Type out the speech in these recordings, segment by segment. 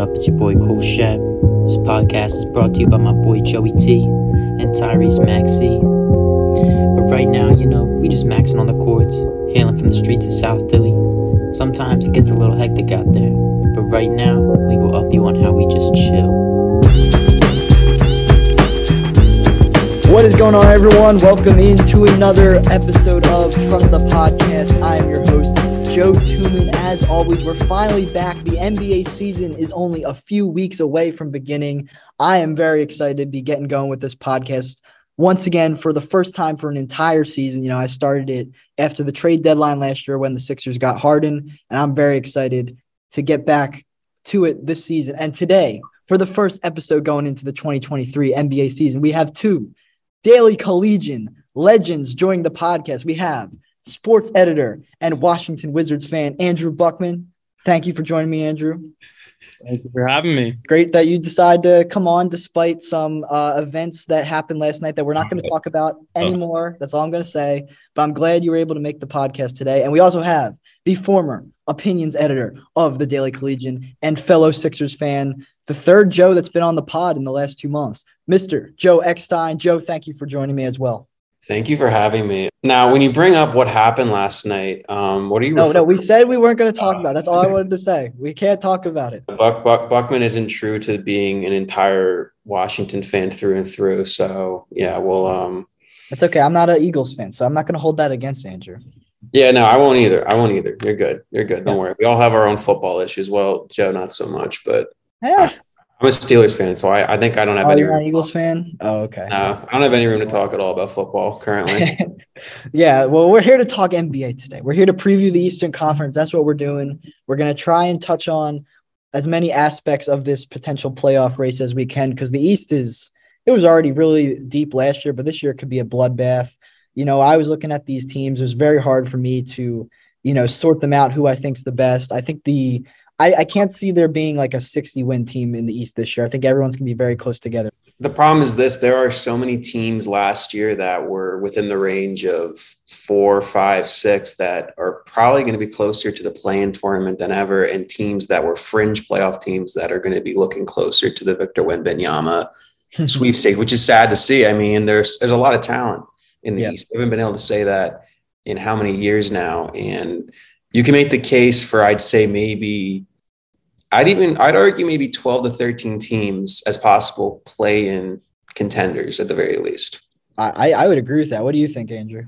what up? It's your boy Cole Shep. This podcast is brought to you by my boy Joey T and Tyrese Maxey. But right now, you know, we just maxing on the courts, hailing from the streets of South Philly. Sometimes it gets a little hectic out there, but right now, we go up you on how we just chill. What is going on, everyone? Welcome into another episode of Trust the Podcast. I am your host, Joe Tuman. As always, we're finally back. The NBA season is only a few weeks away from beginning. I am very excited to be getting going with this podcast once again for the first time for an entire season. You know, I started it after the trade deadline last year when the Sixers got Harden, and I'm very excited to get back to it this season. And today, for the first episode going into the 2023 NBA season, we have two Daily Collegian legends joining the podcast. We have sports editor and Washington Wizards fan, Andrew Buckman. Thank you for joining me, Andrew. Thank you for having me. Great that you decide to come on despite some uh, events that happened last night that we're not going to talk about anymore. That's all I'm going to say. But I'm glad you were able to make the podcast today. And we also have the former opinions editor of the Daily Collegian and fellow Sixers fan, the third Joe that's been on the pod in the last two months, Mr. Joe Eckstein. Joe, thank you for joining me as well. Thank you for having me. Now, when you bring up what happened last night, um, what are you? No, no, we said we weren't going to talk about. It. That's all I wanted to say. We can't talk about it. Buck, Buck, Buckman isn't true to being an entire Washington fan through and through. So yeah, well, um, it's okay. I'm not an Eagles fan, so I'm not going to hold that against Andrew. Yeah, no, I won't either. I won't either. You're good. You're good. Don't yeah. worry. We all have our own football issues. Well, Joe, not so much, but yeah. I'm a Steelers fan, so I, I think I don't have oh, any. You're an Eagles fan? Oh, okay. No, I don't have any room to talk at all about football currently. yeah, well, we're here to talk NBA today. We're here to preview the Eastern Conference. That's what we're doing. We're going to try and touch on as many aspects of this potential playoff race as we can because the East is it was already really deep last year, but this year it could be a bloodbath. You know, I was looking at these teams. It was very hard for me to, you know, sort them out who I think's the best. I think the I, I can't see there being like a 60 win team in the East this year. I think everyone's going to be very close together. The problem is this there are so many teams last year that were within the range of four, five, six that are probably going to be closer to the play-in tournament than ever, and teams that were fringe playoff teams that are going to be looking closer to the Victor Wembanyama hmm. sweepstakes, which is sad to see. I mean, there's there's a lot of talent in the yeah. East. We haven't been able to say that in how many years now, and you can make the case for I'd say maybe I'd even I'd argue maybe 12 to 13 teams as possible play in contenders at the very least. I, I would agree with that. What do you think, Andrew?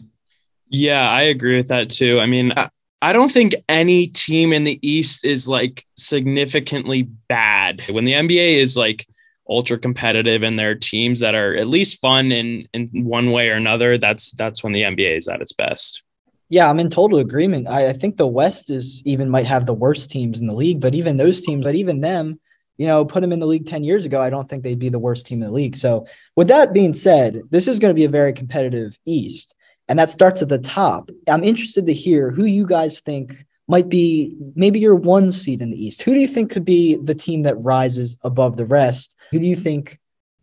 Yeah, I agree with that too. I mean, I, I don't think any team in the East is like significantly bad. When the NBA is like ultra competitive and there are teams that are at least fun in in one way or another, that's that's when the NBA is at its best. Yeah, I'm in total agreement. I, I, think the West is even might have the worst teams in the league, but even those teams, but even them, you know, put them in the league 10 years ago, I don't think they'd be the worst team in the league. So, with that being said, this is going to be a very competitive East, and that starts at the top. I'm interested to hear who you guys think might be maybe your one seed in the East. Who do you think could be the team that rises above the rest? Who do you think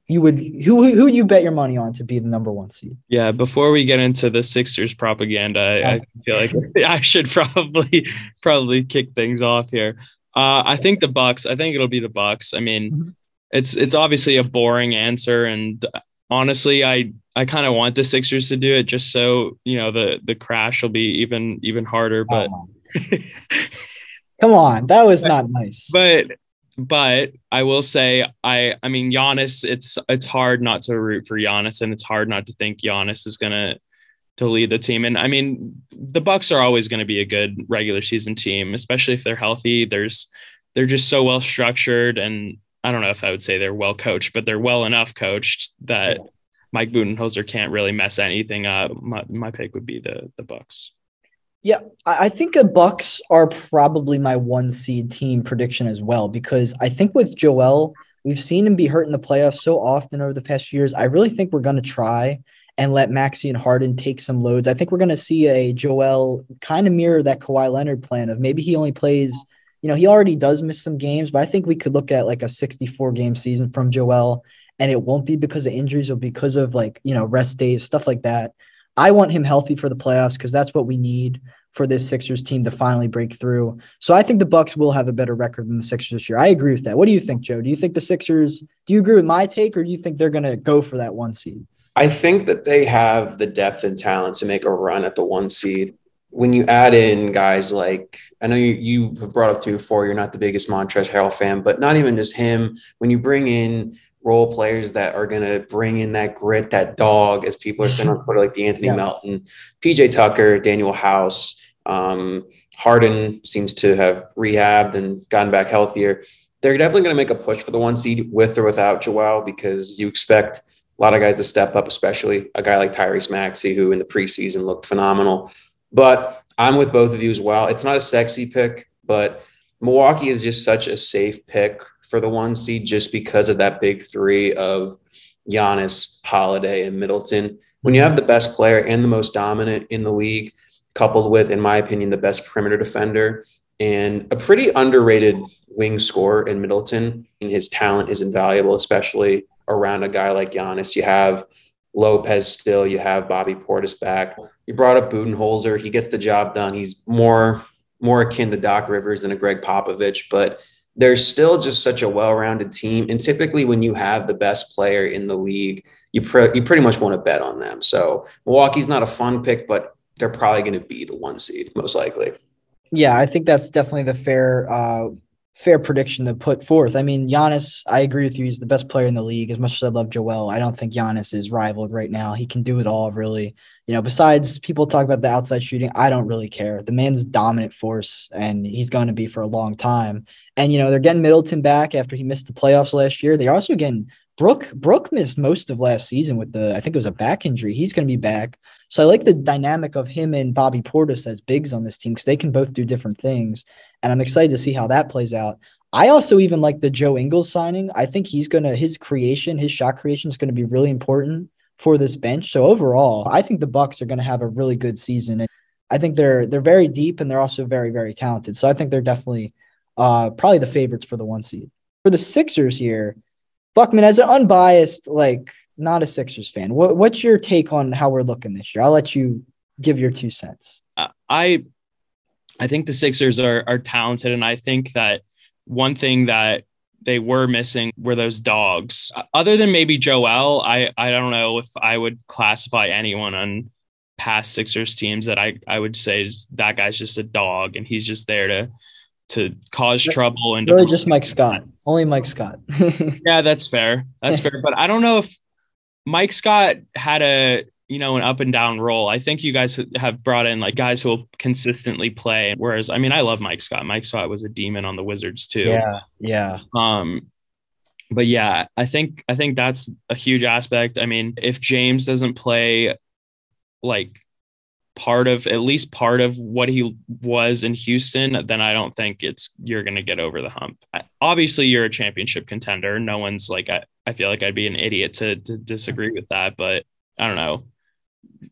you would who who you bet your money on to be the number one seed? Yeah, before we get into the Sixers propaganda, I, I feel like I should probably probably kick things off here. Uh, I think the Bucks. I think it'll be the Bucks. I mean, mm-hmm. it's it's obviously a boring answer, and honestly, I I kind of want the Sixers to do it just so you know the the crash will be even even harder. But oh. come on, that was not nice. But but I will say I I mean Giannis it's it's hard not to root for Giannis and it's hard not to think Giannis is gonna to lead the team. And I mean the Bucks are always going to be a good regular season team especially if they're healthy. There's they're just so well structured and I don't know if I would say they're well coached but they're well enough coached that Mike Budenholzer can't really mess anything up. My, my pick would be the the Bucks yeah, I think the Bucks are probably my one seed team prediction as well because I think with Joel, we've seen him be hurt in the playoffs so often over the past few years. I really think we're going to try and let Maxey and Harden take some loads. I think we're going to see a Joel kind of mirror that Kawhi Leonard plan of maybe he only plays, you know, he already does miss some games, but I think we could look at like a 64 game season from Joel and it won't be because of injuries or because of like, you know, rest days, stuff like that. I want him healthy for the playoffs because that's what we need for this Sixers team to finally break through. So I think the Bucks will have a better record than the Sixers this year. I agree with that. What do you think, Joe? Do you think the Sixers? Do you agree with my take, or do you think they're going to go for that one seed? I think that they have the depth and talent to make a run at the one seed. When you add in guys like, I know you, you have brought up two before, you're not the biggest Montrezl Harrell fan, but not even just him. When you bring in role players that are going to bring in that grit, that dog, as people are saying on Twitter, like the Anthony yeah. Melton, PJ Tucker, Danuel House, um, Harden seems to have rehabbed and gotten back healthier. They're definitely going to make a push for the one seed with or without Joel because you expect a lot of guys to step up, especially a guy like Tyrese Maxey, who in the preseason looked phenomenal. But I'm with both of you as well. It's not a sexy pick, but Milwaukee is just such a safe pick for the one seed just because of that big three of Giannis, Holiday, and Middleton. When you have the best player and the most dominant in the league, coupled with, in my opinion, the best perimeter defender and a pretty underrated wing scorer in Middleton, and his talent is invaluable, especially around a guy like Giannis. You have Lopez still, you have Bobby Portis back. You brought up Budenholzer. He gets the job done. He's more more akin to Doc Rivers than a Gregg Popovich, but they're still just such a well-rounded team. And typically, when you have the best player in the league, you pre- you pretty much want to bet on them. So Milwaukee's not a fun pick, but they're probably going to be the one seed most likely. Yeah, I think that's definitely the fair uh, fair prediction to put forth. I mean, Giannis, I agree with you. He's the best player in the league. As much as I love Joel, I don't think Giannis is rivaled right now. He can do it all, really. You know, besides people talk about the outside shooting, I don't really care. The man's dominant force, and he's going to be for a long time. And you know, they're getting Middleton back after he missed the playoffs last year. They're also getting Brook. Brook missed most of last season with the, I think it was a back injury. He's going to be back. So I like the dynamic of him and Bobby Portis as bigs on this team because they can both do different things and I'm excited to see how that plays out. I also even like the Joe Ingles signing. I think he's gonna his creation, his shot creation is gonna be really important for this bench. So overall, I think the Bucks are gonna have a really good season. And I think they're they're very deep and they're also very very talented. So I think they're definitely uh, probably the favorites for the one seed. For the Sixers here, Buckman, as an unbiased, like not a Sixers fan, what, what's your take on how we're looking this year? I'll let you give your two cents. Uh, I I think the Sixers are are talented, and I think that one thing that they were missing were those dogs. Uh, other than maybe Joel, I I don't know if I would classify anyone on past Sixers teams that I I would say is that guy's just a dog and he's just there to to cause trouble and really just Mike Scott. Only Mike Scott. yeah, that's fair. That's fair. But I don't know if Mike Scott had a you know, an up and down role. I think you guys have brought in like guys who will consistently play. Whereas, I mean, I love Mike Scott. Mike Scott was a demon on the Wizards too. Yeah, yeah. Um, but yeah, I think I think that's a huge aspect. I mean, if James doesn't play like part of at least part of what he was in Houston, then I don't think it's you're going to get over the hump. Obviously, you're a championship contender. No one's like I, I feel like I'd be an idiot to, to disagree with that, but I don't know.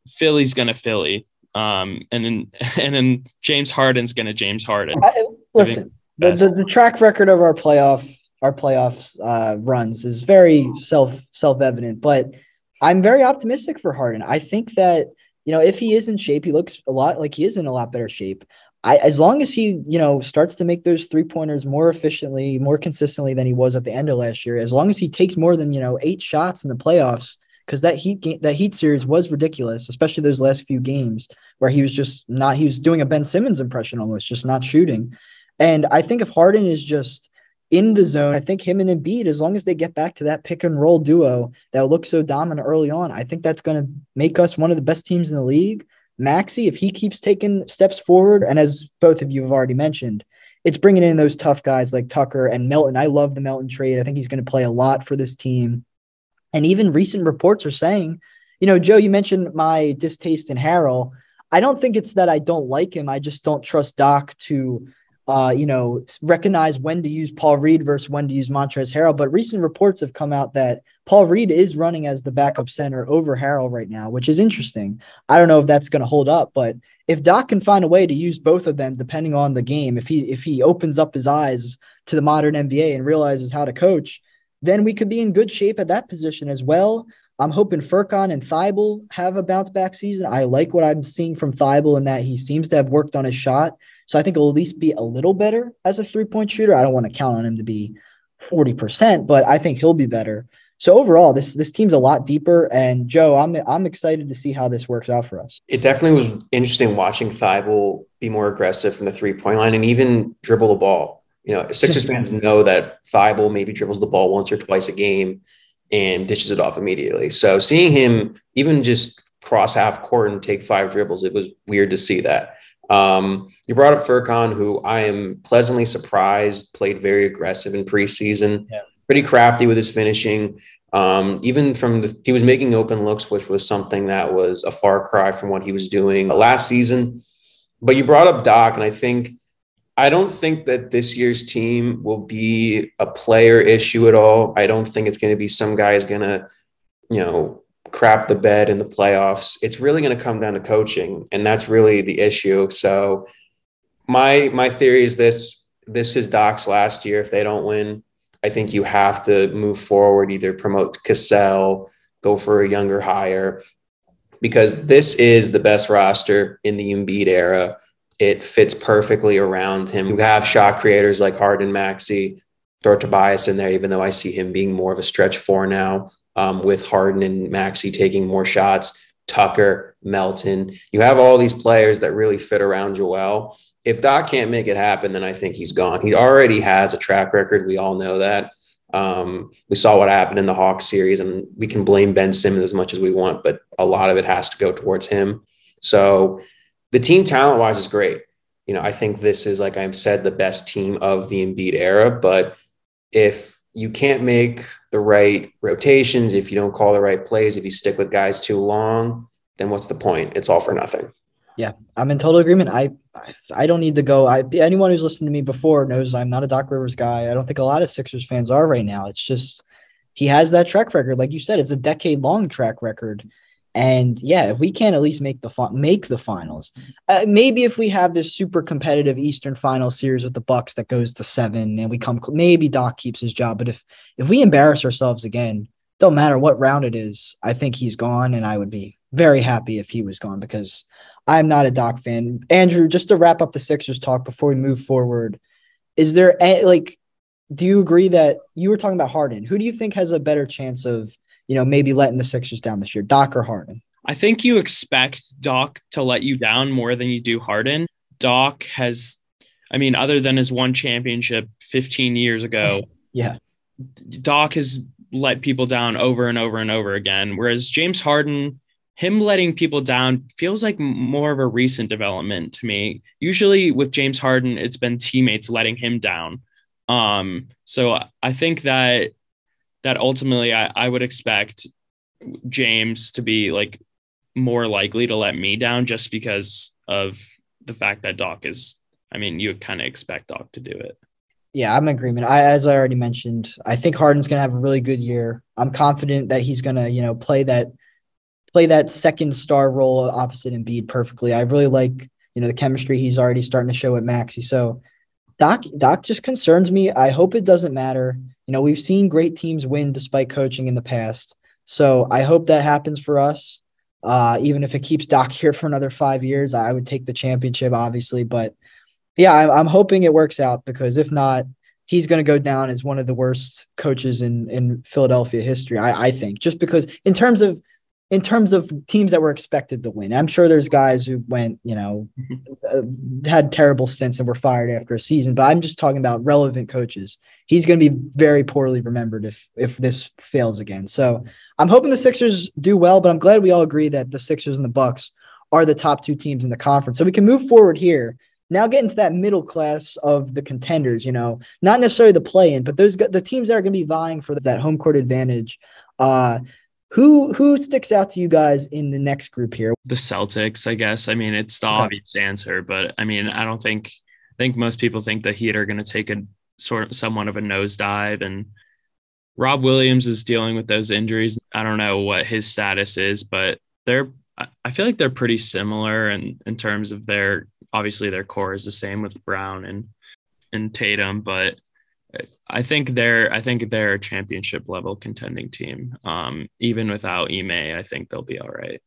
Philly's gonna Philly. Um, and then and then James Harden's gonna James Harden. I, listen, the, the, the track record of our playoff our playoffs uh, runs is very self self evident, but I'm very optimistic for Harden. I think that you know if he is in shape, he looks a lot like he is in a lot better shape. I, as long as he, you know, starts to make those three pointers more efficiently, more consistently than he was at the end of last year, as long as he takes more than you know eight shots in the playoffs, because that heat game, that heat series was ridiculous, especially those last few games where he was just not he was doing a Ben Simmons impression almost, just not shooting. And I think if Harden is just in the zone, I think him and Embiid, as long as they get back to that pick and roll duo that looks so dominant early on, I think that's going to make us one of the best teams in the league. Maxey, if he keeps taking steps forward, and as both of you have already mentioned, it's bringing in those tough guys like Tucker and Melton. I love the Melton trade. I think he's going to play a lot for this team. And even recent reports are saying, you know, Joe, you mentioned my distaste in Harrell. I don't think it's that I don't like him. I just don't trust Doc to, uh, you know, recognize when to use Paul Reed versus when to use Montrezl Harrell. But recent reports have come out that Paul Reed is running as the backup center over Harrell right now, which is interesting. I don't know if that's going to hold up, but if Doc can find a way to use both of them, depending on the game, if he if he opens up his eyes to the modern NBA and realizes how to coach, then we could be in good shape at that position as well. I'm hoping Furkan and Thybulle have a bounce back season. I like what I'm seeing from Thybulle in that he seems to have worked on his shot. So I think he'll at least be a little better as a three point shooter. I don't want to count on him to be 40%, but I think he'll be better. So overall, this this team's a lot deeper. And Joe, I'm I'm excited to see how this works out for us. It definitely was interesting watching Thybulle be more aggressive from the three point line and even dribble the ball. You know, Sixers fans know that Thybulle maybe dribbles the ball once or twice a game and dishes it off immediately. So seeing him even just cross half court and take five dribbles, it was weird to see that. Um, you brought up Furkan, who I am pleasantly surprised played very aggressive in preseason, yeah. pretty crafty with his finishing. Um, even from the, he was making open looks, which was something that was a far cry from what he was doing last season. But you brought up Doc, and I think I don't think that this year's team will be a player issue at all. I don't think it's going to be some guy's going to, you know, crap the bed in the playoffs. It's really going to come down to coaching, and that's really the issue. So, my my theory is this: this is Doc's last year. If they don't win, I think you have to move forward, either promote Cassell, go for a younger hire, because this is the best roster in the Embiid era. It fits perfectly around him. You have shot creators like Harden, Maxey, throw Tobias in there, even though I see him being more of a stretch four now um, with Harden and Maxey taking more shots. Tucker, Melton. You have all these players that really fit around Joel. If Doc can't make it happen, then I think he's gone. He already has a track record. We all know that. Um, we saw what happened in the Hawks series, and we can blame Ben Simmons as much as we want, but a lot of it has to go towards him. So the team talent wise is great. You know, I think this is, like I've said, the best team of the Embiid era. But if you can't make the right rotations, if you don't call the right plays, if you stick with guys too long, then what's the point? It's all for nothing. Yeah, I'm in total agreement. I I don't need to go. I anyone who's listened to me before knows I'm not a Doc Rivers guy. I don't think a lot of Sixers fans are right now. It's just he has that track record, like you said, it's a decade long track record. And yeah, if we can't at least make the make the finals, uh, maybe if we have this super competitive Eastern Final series with the Bucks that goes to seven, and we come, maybe Doc keeps his job. But if if we embarrass ourselves again, don't matter what round it is, I think he's gone, and I would be very happy if he was gone because I'm not a Doc fan. Andrew, just to wrap up the Sixers talk before we move forward, is there a, like, do you agree that you were talking about Harden? Who do you think has a better chance of, you know, maybe letting the Sixers down this year, Doc or Harden? I think you expect Doc to let you down more than you do Harden. Doc has, I mean, other than his one championship 15 years ago, yeah, Doc has let people down over and over and over again. Whereas James Harden, him letting people down feels like more of a recent development to me. Usually with James Harden, it's been teammates letting him down. Um, so I think that that ultimately I, I would expect James to be like more likely to let me down just because of the fact that Doc is I mean, you kind of expect Doc to do it. Yeah, I'm in agreement. I, as I already mentioned, I think Harden's going to have a really good year. I'm confident that he's going to, you know, play that play that second star role opposite Embiid perfectly. I really like, you know, the chemistry he's already starting to show at Maxey. So Doc Doc just concerns me. I hope it doesn't matter. You know, we've seen great teams win despite coaching in the past. So I hope that happens for us. Uh, even if it keeps Doc here for another five years, I would take the championship, obviously. But yeah, I, I'm hoping it works out because if not, he's going to go down as one of the worst coaches in in Philadelphia history. I, I think just because in terms of in terms of teams that were expected to win. I'm sure there's guys who went, you know, mm-hmm. uh, had terrible stints and were fired after a season, but I'm just talking about relevant coaches. He's going to be very poorly remembered if if this fails again. So, I'm hoping the Sixers do well, but I'm glad we all agree that the Sixers and the Bucks are the top two teams in the conference. So, we can move forward here. Now get into that middle class of the contenders, you know, not necessarily the play in, but those the teams that are going to be vying for that home court advantage. Uh, who who sticks out to you guys in the next group here? The Celtics, I guess. I mean, it's the obvious answer, but I mean, I don't think I think most people think the Heat are going to take a sort of somewhat of a nosedive, and Rob Williams is dealing with those injuries. I don't know what his status is, but they're I feel like they're pretty similar in in terms of their obviously their core is the same with Brown and and Tatum, but I think they're I think they're a championship level contending team. Um, even without Ime, I think they'll be all right.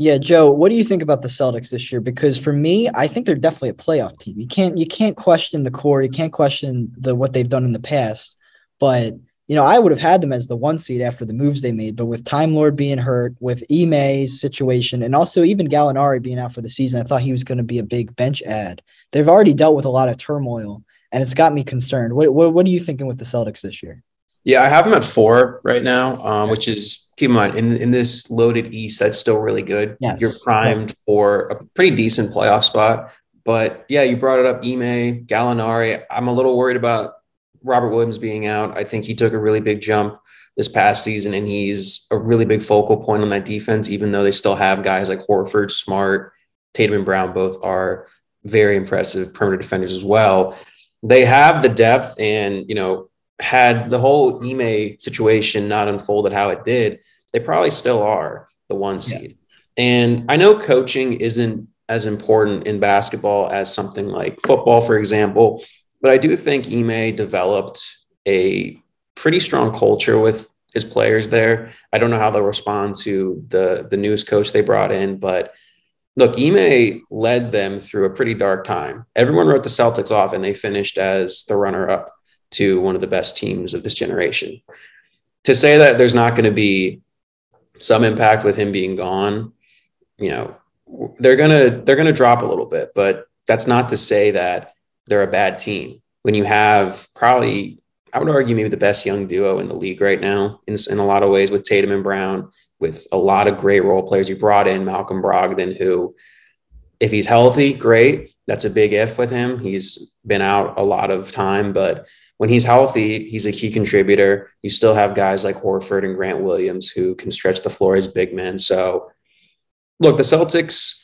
Yeah, Joe, what do you think about the Celtics this year? Because for me, I think they're definitely a playoff team. You can't you can't question the core, you can't question the what they've done in the past. But you know, I would have had them as the one seed after the moves they made. But with Time Lord being hurt, with Ime's situation, and also even Gallinari being out for the season, I thought he was going to be a big bench ad. They've already dealt with a lot of turmoil, and it's got me concerned. What what, what are you thinking with the Celtics this year? Yeah, I have them at four right now, um, which is keep in mind in in this loaded East, that's still really good. Yes. You're primed for a pretty decent playoff spot. But yeah, you brought it up, Ime, Gallinari. I'm a little worried about Robert Williams being out. I think he took a really big jump this past season, and he's a really big focal point on that defense, even though they still have guys like Horford, Smart, Tatum, and Brown both are very impressive perimeter defenders as well. They have the depth, and you know, had the whole Ime situation not unfolded how it did, they probably still are the one seed. Yeah. And I know coaching isn't as important in basketball as something like football, for example, but I do think Ime developed a pretty strong culture with his players there. I don't know how they'll respond to the the news coach they brought in, but look, Ime led them through a pretty dark time. Everyone wrote the Celtics off, and they finished as the runner up to one of the best teams of this generation. To say that there's not going to be some impact with him being gone, you know, they're gonna they're gonna drop a little bit, but that's not to say that they're a bad team. When you have probably, I would argue, maybe the best young duo in the league right now, in, in a lot of ways, with Tatum and Brown, with a lot of great role players. You brought in Malcolm Brogdon, who, if he's healthy, great. That's a big if with him. He's been out a lot of time, but when he's healthy, he's a key contributor. You still have guys like Horford and Grant Williams who can stretch the floor as big men. So, look, the Celtics,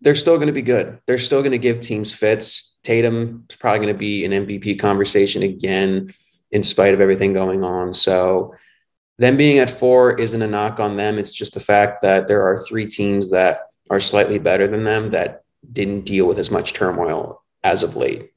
they're still going to be good. They're still going to give teams fits. Tatum is probably going to be an MVP conversation again, in spite of everything going on. So, them being at four isn't a knock on them. It's just the fact that there are three teams that are slightly better than them that didn't deal with as much turmoil as of late.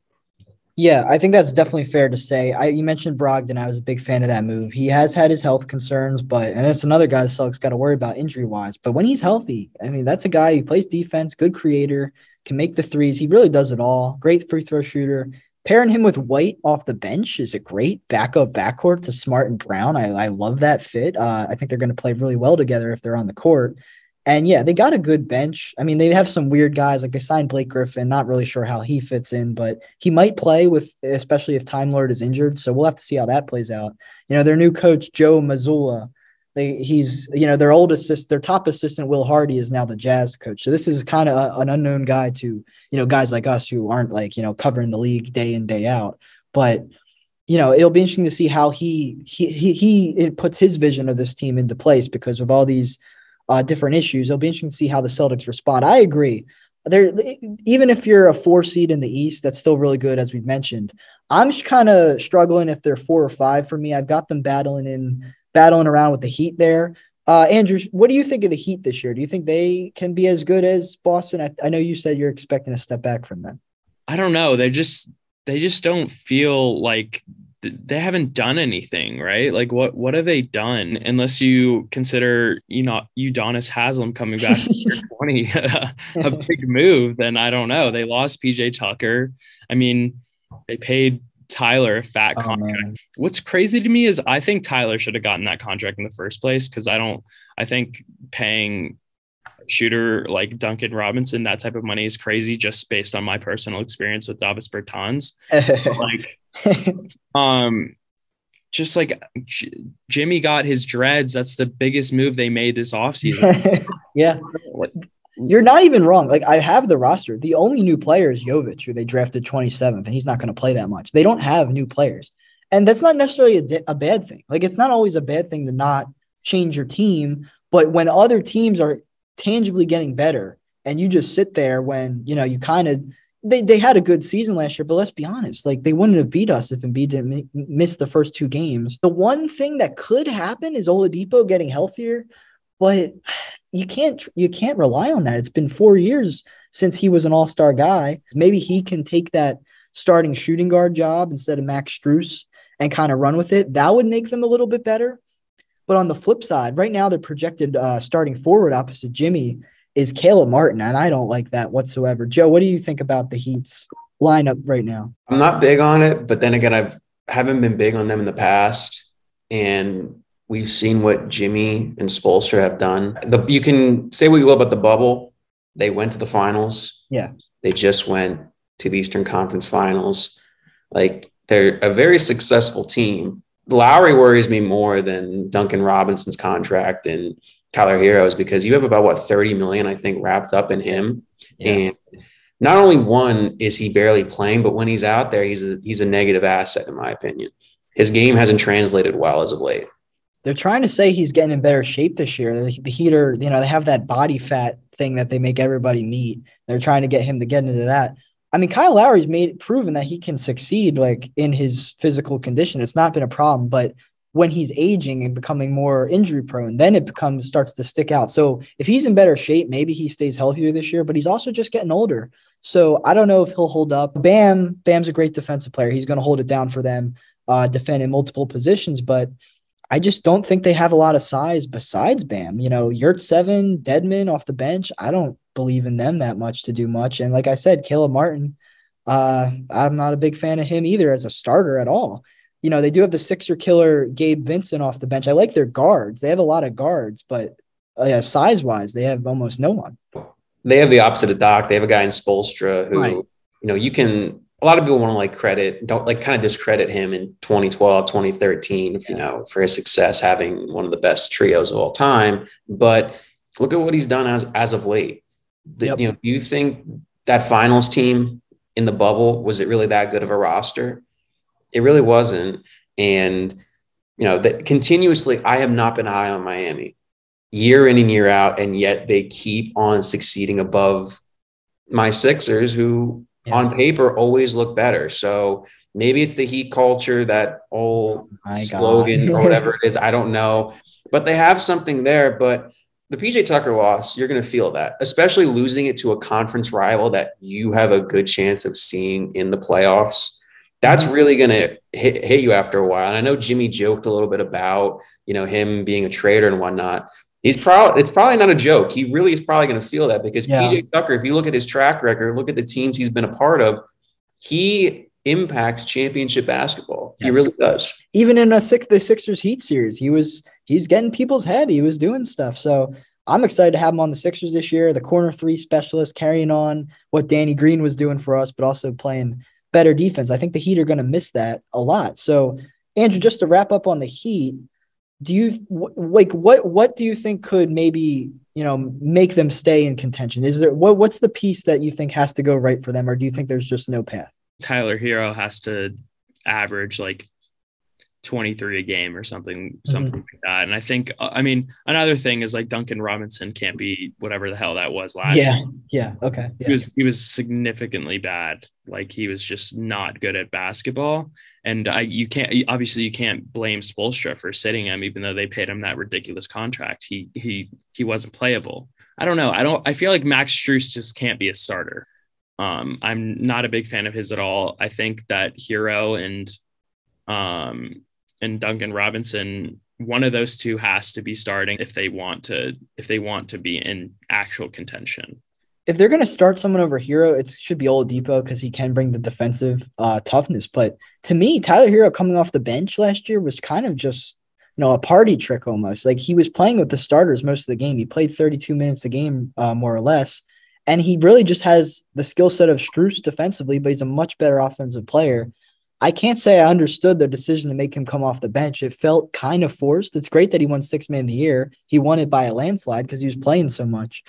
Yeah, I think that's definitely fair to say. I you mentioned Brogdon. I was a big fan of that move. He has had his health concerns, but and that's another guy Celtics got to worry about injury wise. But when he's healthy, I mean, that's a guy who plays defense, good creator, can make the threes. He really does it all. Great free throw shooter. Pairing him with White off the bench is a great backup backcourt to Smart and Brown. I, I love that fit. Uh, I think they're going to play really well together if they're on the court. And yeah, they got a good bench. I mean, they have some weird guys. Like they signed Blake Griffin. Not really sure how he fits in, but he might play with, especially if Time Lord is injured. So we'll have to see how that plays out. You know, their new coach Joe Mazzulla. They, he's you know their old assist, their top assistant Will Hardy is now the Jazz coach. So this is kind of an unknown guy to you know guys like us who aren't like you know covering the league day in day out. But you know it'll be interesting to see how he he he, he puts his vision of this team into place because with all these uh, different issues. It'll be interesting to see how the Celtics respond. I agree. There, even if you're a four seed in the East, that's still really good, as we've mentioned. I'm just kind of struggling if they're four or five for me. I've got them battling in battling around with the Heat there. Uh, Andrew, what do you think of the Heat this year? Do you think they can be as good as Boston? I, I know you said you're expecting a step back from them. I don't know. They just they just don't feel like they haven't done anything, right? Like what what have they done? Unless you consider you know Udonis Haslam coming back to 20 a big move, then I don't know. They lost PJ Tucker. I mean, they paid Tyler fat oh, contract. Man. What's crazy to me is I think Tyler should have gotten that contract in the first place because I don't I think paying shooter like Duncan Robinson that type of money is crazy just based on my personal experience with Davis Bertans. like um just like J- Jimmy got his dreads. That's the biggest move they made this offseason. yeah. You're not even wrong. Like I have the roster. The only new player is Jovic, who they drafted 27th, and he's not going to play that much. They don't have new players. And that's not necessarily a, a bad thing. Like it's not always a bad thing to not change your team. But when other teams are tangibly getting better and you just sit there when, you know, you kind of they, they had a good season last year, but let's be honest, like they wouldn't have beat us if Embiid didn't miss the first two games. The one thing that could happen is Oladipo getting healthier, but you can't you can't rely on that. It's been four years since he was an All Star guy. Maybe he can take that starting shooting guard job instead of Max Strus and kind of run with it, that would make them a little bit better. But on the flip side, right now they're projected uh, starting forward opposite Jimmy is Caleb Martin, and I don't like that whatsoever. Joe, what do you think about the Heat's lineup right now? I'm not big on it, but then again, I've haven't been big on them in the past, and we've seen what Jimmy and Spoelstra have done. The, you can say what you will about the bubble. They went to the finals. Yeah. They just went to the Eastern Conference Finals. Like they're a very successful team. Lowry worries me more than Duncan Robinson's contract and Tyler Herro's because you have about what 30 million, I think, wrapped up in him. Yeah. And not only one is he barely playing, but when he's out there, he's a he's a negative asset, in my opinion. His game hasn't translated well as of late. They're trying to say he's getting in better shape this year. The, the Heater, you know, they have that body fat thing that they make everybody meet. They're trying to get him to get into that. I mean, Kyle Lowry's made proven that he can succeed like in his physical condition. It's not been a problem, but when he's aging and becoming more injury prone, then it becomes starts to stick out. So if he's in better shape, maybe he stays healthier this year, but he's also just getting older. So I don't know if he'll hold up. Bam, Bam's a great defensive player. He's going to hold it down for them, uh, defend in multiple positions, but I just don't think they have a lot of size besides Bam. You know, Yurtseven, Dedmon off the bench. I don't believe in them that much to do much. And like I said, Caleb Martin, uh, I'm not a big fan of him either as a starter at all. You know, they do have the Sixer killer Gabe Vincent off the bench. I like their guards. They have a lot of guards, but uh, yeah, size wise, they have almost no one. They have the opposite of Doc. They have a guy in Spoelstra who, right. you know, you can a lot of people want to like credit, don't like kind of discredit him in 2012, 2013, if you know, for his success having one of the best trios of all time. But look at what he's done as as of late. Yep. You know, do you think that finals team in the bubble was it really that good of a roster? It really wasn't. And you know, that continuously I have not been high on Miami year in and year out, and yet they keep on succeeding above my Sixers, who yeah. on paper always look better. So maybe it's the heat culture, that old oh slogan or whatever it is. I don't know, but they have something there. But the PJ Tucker loss, you're going to feel that, especially losing it to a conference rival that you have a good chance of seeing in the playoffs. That's mm-hmm. really going to hit, hit you after a while. And I know Jimmy joked a little bit about, you know, him being a traitor and whatnot. He's probably it's probably not a joke. He really is probably going to feel that because yeah. PJ Tucker, if you look at his track record, look at the teams he's been a part of, he impacts championship basketball. Yes. He really does. Even in a six the Sixers Heat series, he was he's getting people's head. He was doing stuff. So I'm excited to have him on the Sixers this year. The corner three specialist carrying on what Danny Green was doing for us, but also playing better defense. I think the Heat are going to miss that a lot. So Andrew, just to wrap up on the Heat do you like what what do you think could maybe you know make them stay in contention? Is there what what's the piece that you think has to go right for them or do you think there's just no path? Tyler Herro has to average like 23 a game or something mm-hmm. something like that. And i think uh, i mean another thing is like duncan robinson can't be whatever the hell that was last yeah year. yeah okay yeah. he was he was significantly bad. Like he was just not good at basketball. And I you can't obviously you can't blame Spoelstra for sitting him even though they paid him that ridiculous contract. He he he wasn't playable. I don't know. I don't I feel like Max Strus just can't be a starter. Um I'm not a big fan of his at all. I think that Herro and um and Duncan Robinson, one of those two has to be starting if they want to if they want to be in actual contention. If they're going to start someone over Herro, it should be Oladipo because he can bring the defensive uh, toughness. But to me, Tyler Herro coming off the bench last year was kind of just you know a party trick almost. Like he was playing with the starters most of the game. He played 32 minutes a game uh, more or less, and he really just has the skill set of Strus defensively, but he's a much better offensive player. I can't say I understood the decision to make him come off the bench. It felt kind of forced. It's great that he won six man of the year. He won it by a landslide because he was playing so much.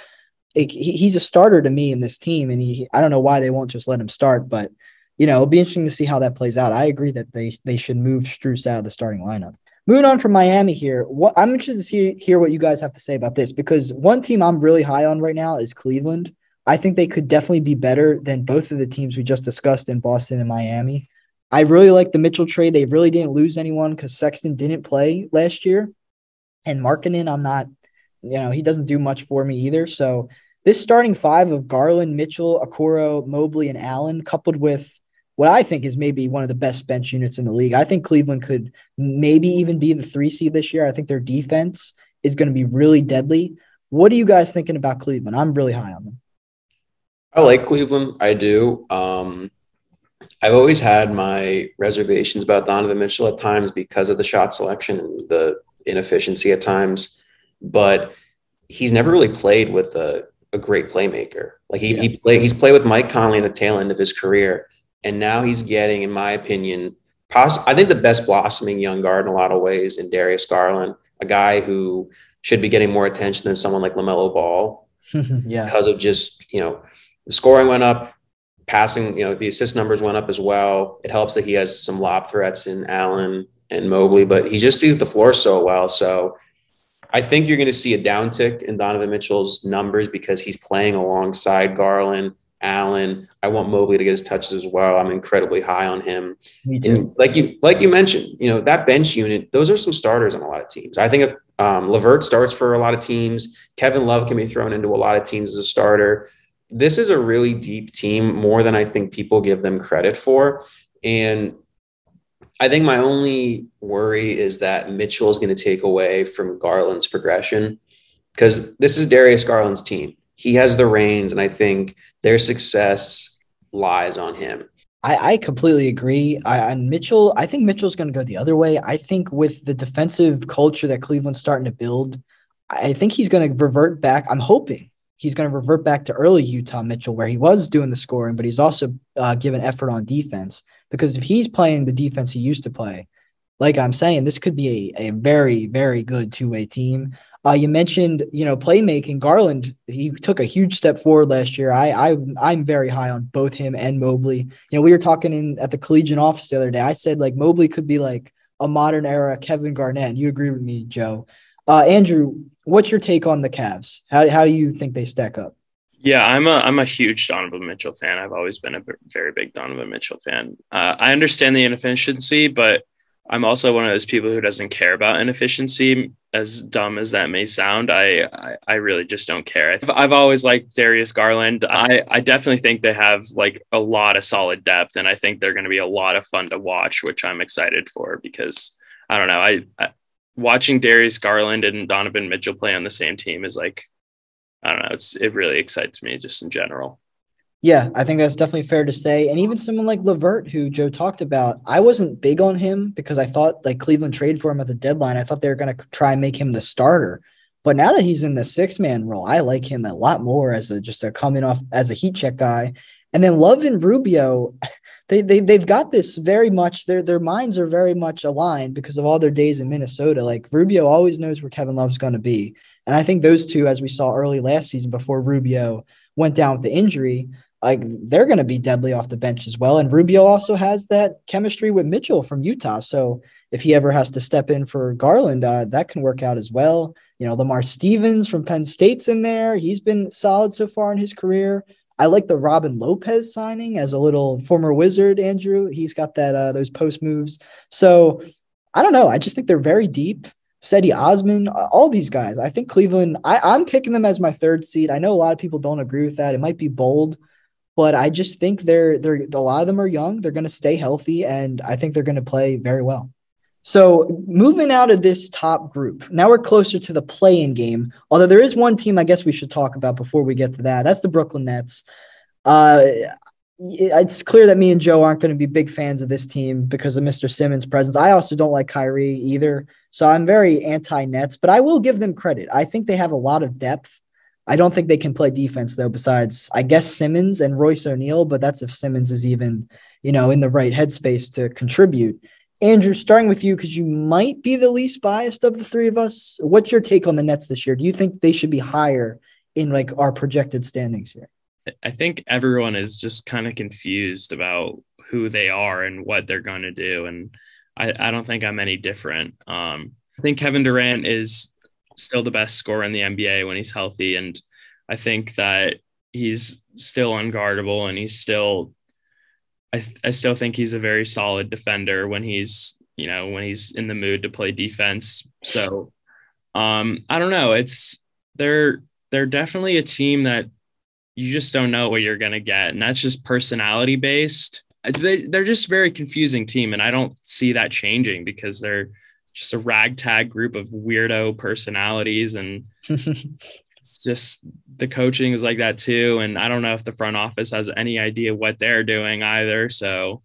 It, he, he's a starter to me in this team, and he I don't know why they won't just let him start, but you know it'll be interesting to see how that plays out. I agree that they they should move Strus out of the starting lineup. Moving on from Miami here, what I'm interested to see, hear what you guys have to say about this because one team I'm really high on right now is Cleveland. I think they could definitely be better than both of the teams we just discussed in Boston and Miami. I really like the Mitchell trade. They really didn't lose anyone because Sexton didn't play last year. And Markkanen, I'm not, you know, he doesn't do much for me either. So this starting five of Garland, Mitchell, Okoro, Mobley, and Allen, coupled with what I think is maybe one of the best bench units in the league. I think Cleveland could maybe even be the three seed this year. I think their defense is going to be really deadly. What are you guys thinking about Cleveland? I'm really high on them. I like Cleveland. I do. Um, I've always had my reservations about Donovan Mitchell at times because of the shot selection and the inefficiency at times, but he's never really played with a, a great playmaker. Like he, yeah. he play, he's played with Mike Conley at the tail end of his career, and now he's getting, in my opinion, poss- I think the best blossoming young guard in a lot of ways in Darius Garland, a guy who should be getting more attention than someone like LaMelo Ball yeah. because of just, you know, the scoring went up, passing, you know, the assist numbers went up as well. It helps that he has some lob threats in Allen and Mobley, but he just sees the floor so well. So I think you're going to see a downtick in Donovan Mitchell's numbers because he's playing alongside Garland Allen. I want Mobley to get his touches as well. I'm incredibly high on him. And like you, like you mentioned, you know that bench unit. Those are some starters on a lot of teams. I think um, LeVert starts for a lot of teams. Kevin Love can be thrown into a lot of teams as a starter. This is a really deep team, more than I think people give them credit for. And I think my only worry is that Mitchell is going to take away from Garland's progression because this is Darius Garland's team he has the reins, and I think their success lies on him. I, I completely agree. I, and Mitchell, I think Mitchell's going to go the other way. I think with the defensive culture that Cleveland's starting to build, I think he's going to revert back. I'm hoping he's going to revert back to early Utah Mitchell, where he was doing the scoring, but he's also uh, given effort on defense. Because if he's playing the defense he used to play, like I'm saying, this could be a, a very, very good two way team. Uh, you mentioned, you know, playmaking. Garland, he took a huge step forward last year. I, I, I'm very high on both him and Mobley. You know, we were talking in at the Collegian office the other day. I said like Mobley could be like a modern era Kevin Garnett. You agree with me, Joe? Uh, Andrew, what's your take on the Cavs? How how do you think they stack up? Yeah, I'm a I'm a huge Donovan Mitchell fan. I've always been a very big Donovan Mitchell fan. Uh, I understand the inefficiency, but I'm also one of those people who doesn't care about inefficiency. As dumb as that may sound, I I, I really just don't care. I've, I've, always liked Darius Garland. I I definitely think they have like a lot of solid depth, and I think they're going to be a lot of fun to watch, which I'm excited for because I don't know. I, I watching Darius Garland and Donovan Mitchell play on the same team is like I don't know. It's it really excites me just in general. Yeah, I think that's definitely fair to say. And even someone like LeVert, who Joe talked about, I wasn't big on him because I thought like Cleveland traded for him at the deadline. I thought they were going to try and make him the starter. But now that he's in the six man role, I like him a lot more as a just a coming off as a heat check guy. And then Love and Rubio, they, they they've got this very much. Their their minds are very much aligned because of all their days in Minnesota. Like Rubio always knows where Kevin Love's going to be, and I think those two, as we saw early last season before Rubio went down with the injury, like they're going to be deadly off the bench as well. And Rubio also has that chemistry with Mitchell from Utah. So if he ever has to step in for Garland, uh, that can work out as well. You know, Lamar Stevens from Penn State's in there. He's been solid so far in his career. I like the Robin Lopez signing as a little former wizard, Andrew. He's got that uh, those post moves. So I don't know. I just think they're very deep. Cedi Osman, all these guys. I think Cleveland, I, I'm picking them as my third seed. I know a lot of people don't agree with that. It might be bold, but I just think they're they're a lot of them are young. They're going to stay healthy, and I think they're going to play very well. So moving out of this top group, now we're closer to the play-in game. Although there is one team I guess we should talk about before we get to that. That's the Brooklyn Nets. Uh, it's clear that me and Joe aren't going to be big fans of this team because of Mr. Simmons' presence. I also don't like Kyrie either, so I'm very anti-Nets. But I will give them credit. I think they have a lot of depth. I don't think they can play defense though. Besides, I guess Simmons and Royce O'Neal, but that's if Simmons is even, you know, in the right headspace to contribute. Andrew, starting with you because you might be the least biased of the three of us. What's your take on the Nets this year? Do you think they should be higher in like our projected standings here? I think everyone is just kind of confused about who they are and what they're going to do, and I, I don't think I'm any different. Um, I think Kevin Durant is still the best scorer in the NBA when he's healthy. And I think that he's still unguardable and he's still, I, I still think he's a very solid defender when he's, you know, when he's in the mood to play defense. So, um, I don't know. It's, they're, they're definitely a team that you just don't know what you're going to get. And that's just personality based. they, they're just very confusing team, and I don't see that changing because they're just a ragtag group of weirdo personalities, and it's just the coaching is like that too. And I don't know if the front office has any idea what they're doing either. So,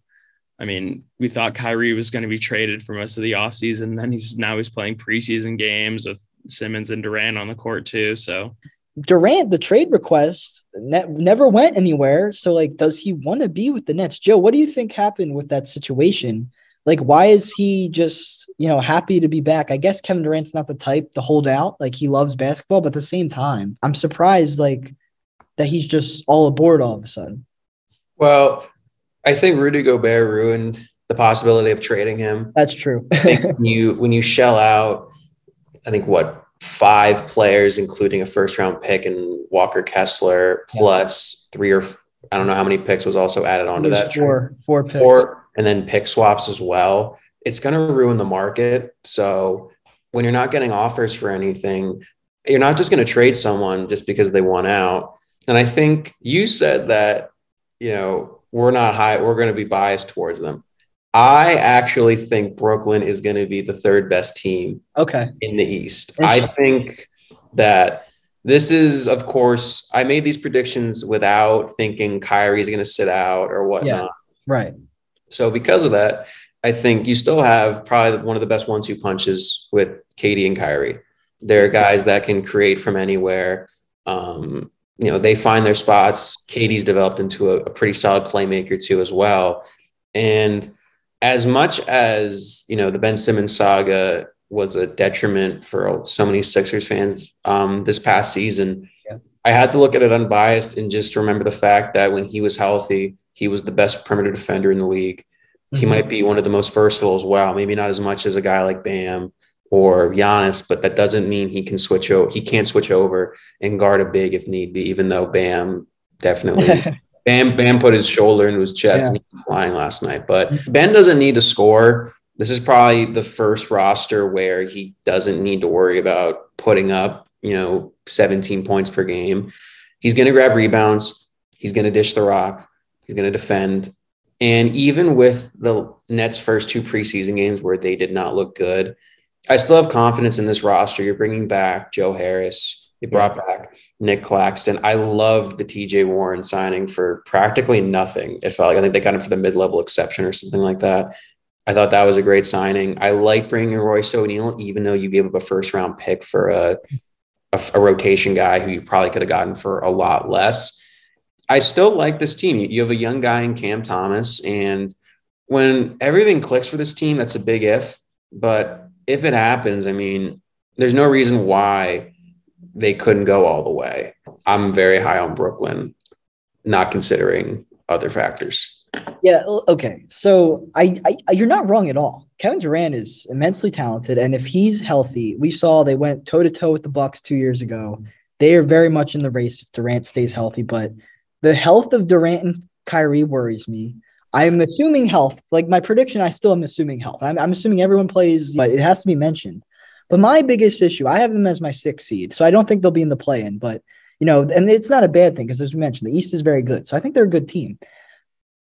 I mean, we thought Kyrie was going to be traded for most of the offseason. Then he's now he's playing preseason games with Simmons and Durant on the court too. So Durant, the trade request ne- never went anywhere. So, like, does he want to be with the Nets? Joe, what do you think happened with that situation? Like, why is he just, you know, happy to be back? I guess Kevin Durant's not the type to hold out. Like, he loves basketball, but at the same time, I'm surprised, like, that he's just all aboard all of a sudden. Well, I think Rudy Gobert ruined the possibility of trading him. That's true. when you when you shell out, I think what five players, including a first round pick and Walker Kessler, plus three or I don't know how many picks was also added onto that. Four, four picks. Four, and then pick swaps as well. It's going to ruin the market. So when you're not getting offers for anything, you're not just going to trade someone just because they want out. And I think you said that, you know, we're not high, we're going to be biased towards them. I actually think Brooklyn is going to be the third best team okay. in the East. I think that this is, of course, I made these predictions without thinking Kyrie's going to sit out or whatnot. Yeah, right. So because of that, I think you still have probably one of the best one-two punches with Katie and Kyrie. They're guys that can create from anywhere. Um, you know, they find their spots. Katie's developed into a, a pretty solid playmaker too, as well. And as much as you know, the Ben Simmons saga was a detriment for so many Sixers fans um, this past season. Yeah. I had to look at it unbiased and just remember the fact that when he was healthy, he was the best perimeter defender in the league. He Mhm. might be one of the most versatile as well. Maybe not as much as a guy like Bam or Giannis, but that doesn't mean he can switch over. He can't switch over and guard a big if need be. Even though Bam definitely Bam Bam put his shoulder into his chest Yeah. and he was flying last night. But Ben doesn't need to score. This is probably the first roster where he doesn't need to worry about putting up, you know, 17 points per game. He's going to grab rebounds. He's going to dish the rock. He's going to defend. And even with the Nets' first two preseason games where they did not look good, I still have confidence in this roster. You're bringing back Joe Harris. You brought back Nick Claxton. I loved the TJ Warren signing for practically nothing. It felt like I think they got him for the mid level exception or something like that. I thought that was a great signing. I like bringing Royce O'Neale, even though you gave up a first round pick for a, a, a rotation guy who you probably could have gotten for a lot less. I still like this team. You have a young guy in Cam Thomas, and when everything clicks for this team, that's a big if. But if it happens, I mean, there's no reason why they couldn't go all the way. I'm very high on Brooklyn, not considering other factors. Yeah. Okay. So I, I, you're not wrong at all. Kevin Durant is immensely talented, and if he's healthy, we saw they went toe to toe with the Bucks two years ago. They are very much in the race if Durant stays healthy, but the health of Durant and Kyrie worries me. I'm assuming health. Like my prediction, I still am assuming health. I'm, I'm assuming everyone plays, but it has to be mentioned. But my biggest issue, I have them as my sixth seed, so I don't think they'll be in the play-in. But you know, and it's not a bad thing because as we mentioned, the East is very good, so I think they're a good team.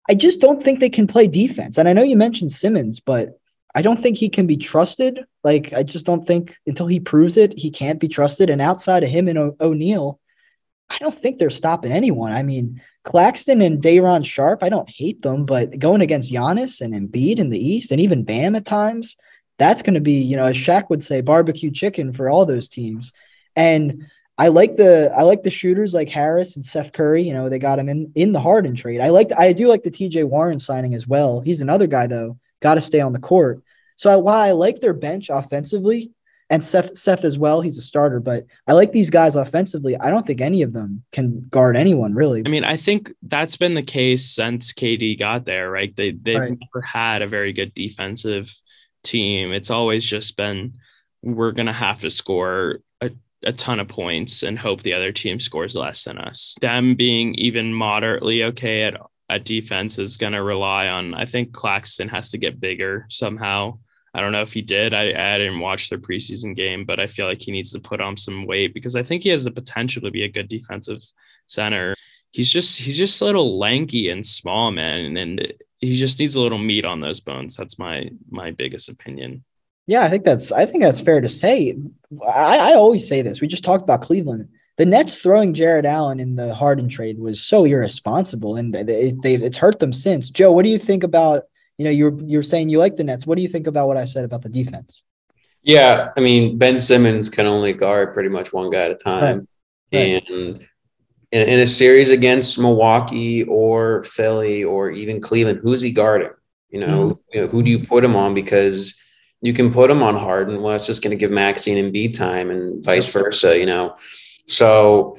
I just don't think they can play defense. And I know you mentioned Simmons, but I don't think he can be trusted. Like, I just don't think until he proves it, he can't be trusted. And outside of him and o- O'Neale, I don't think they're stopping anyone. I mean, Claxton and Day'Ron Sharpe, I don't hate them, but going against Giannis and Embiid in the East and even Bam at times, that's going to be, you know, as Shaq would say, barbecue chicken for all those teams. And I like the I like the shooters like Harris and Seth Curry. You know, they got him in in the Harden trade. I like I do like the TJ Warren signing as well. He's another guy though, got to stay on the court. So I, while I like their bench offensively and Seth Seth as well, he's a starter, but I like these guys offensively. I don't think any of them can guard anyone really. I mean, I think that's been the case since KD got there, right? They they've Right. never had a very good defensive team. It's always just been we're gonna have to score a, a ton of points and hope the other team scores less than us. Them being even moderately okay at at defense is gonna rely on I think Claxton has to get bigger somehow. I don't know if he did. I, I didn't watch their preseason game, but I feel like he needs to put on some weight because I think he has the potential to be a good defensive center. He's just he's just a little lanky and small, man. And he just needs a little meat on those bones. That's my my biggest opinion. Yeah, I think that's I think that's fair to say. I, I always say this. We just talked about Cleveland. The Nets throwing Jarrett Allen in the Harden trade was so irresponsible, and they, they, it's hurt them since. Joe, what do you think about? You know, you're you're saying you like the Nets. What do you think about what I said about the defense? Yeah, I mean Ben Simmons can only guard pretty much one guy at a time, right. Right. and in, in a series against Milwaukee or Philly or even Cleveland, who's he guarding? You know, mm-hmm. you know, who do you put him on? Because you can put him on Harden. Well, it's just going to give Maxey and Embiid time and vice versa, you know. So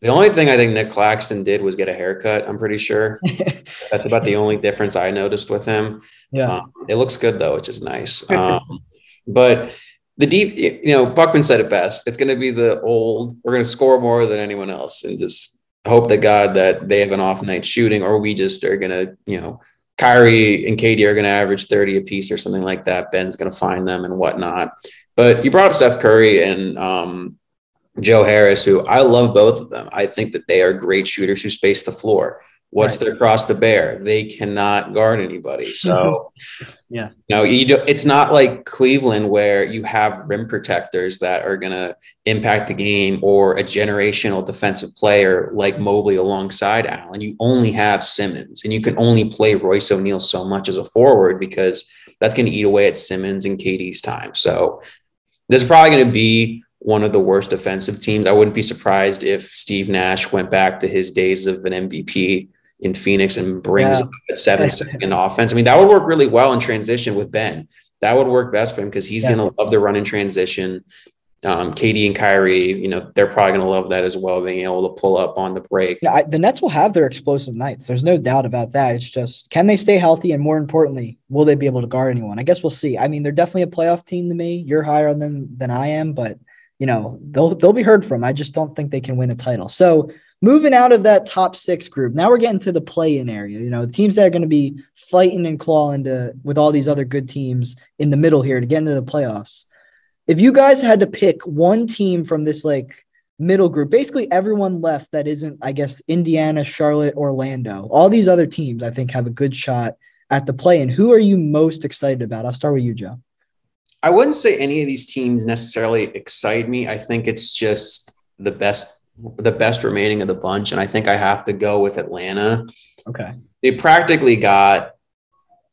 the only thing I think Nick Claxton did was get a haircut. I'm pretty sure that's about the only difference I noticed with him. Yeah, um, it looks good though, which is nice. Um, but the deep, you know, Buckman said it best. It's going to be the old. We're going to score more than anyone else, and just hope that God that they have an off night shooting, or we just are going to, you know, Kyrie and Katie are going to average 30 a piece or something like that. Ben's going to find them and whatnot. But you brought up Seth Curry and um, Joe Harris, who I love both of them. I think that they are great shooters who space the floor. What's right. their cross to bear? They cannot guard anybody. So, yeah, no, you do, it's not like Cleveland where you have rim protectors that are going to impact the game or a generational defensive player like Mobley alongside Allen. You only have Simmons, and you can only play Royce O'Neale so much as a forward because that's going to eat away at Simmons and KD's time. So, this is probably going to be one of the worst defensive teams. I wouldn't be surprised if Steve Nash went back to his days of an MVP in Phoenix and brings yeah. at seven second offense. I mean, that would work really well in transition with Ben. That would work best for him because he's yeah. going to love the run in transition. Um, KD and Kyrie, you know, they're probably going to love that as well, being able to pull up on the break. Yeah, I, the Nets will have their explosive nights. There's no doubt about that. It's just, can they stay healthy? And more importantly, will they be able to guard anyone? I guess we'll see. I mean, they're definitely a playoff team to me. You're higher than than I am, but you know, they'll they'll be heard from. I just don't think they can win a title. So moving out of that top six group, now we're getting to the play-in area. You know, teams that are going to be fighting and clawing to with all these other good teams in the middle here to get into the playoffs. If you guys had to pick one team from this like middle group, basically everyone left that isn't, I guess, Indiana, Charlotte, Orlando. All these other teams, I think, have a good shot at the play. And who are you most excited about? I'll start with you, Joe. I wouldn't say any of these teams necessarily excite me. I think it's just the best the best remaining of the bunch, and I think I have to go with Atlanta. Okay. They practically got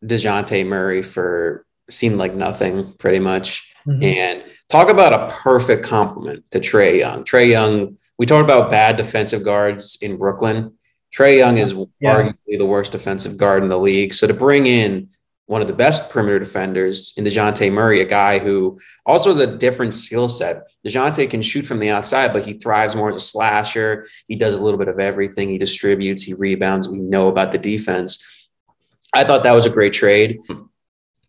Dejounte Murray for seemed like nothing, pretty much. Mm-hmm. And talk about a perfect compliment to Trae Young. Trae Young, we talked about bad defensive guards in Brooklyn. Trae Young is yeah. arguably the worst defensive guard in the league. So to bring in one of the best perimeter defenders in Dejounte Murray, a guy who also has a different skill set. Dejounte can shoot from the outside, but he thrives more as a slasher. He does a little bit of everything. He distributes, he rebounds. We know about the defense. I thought that was a great trade.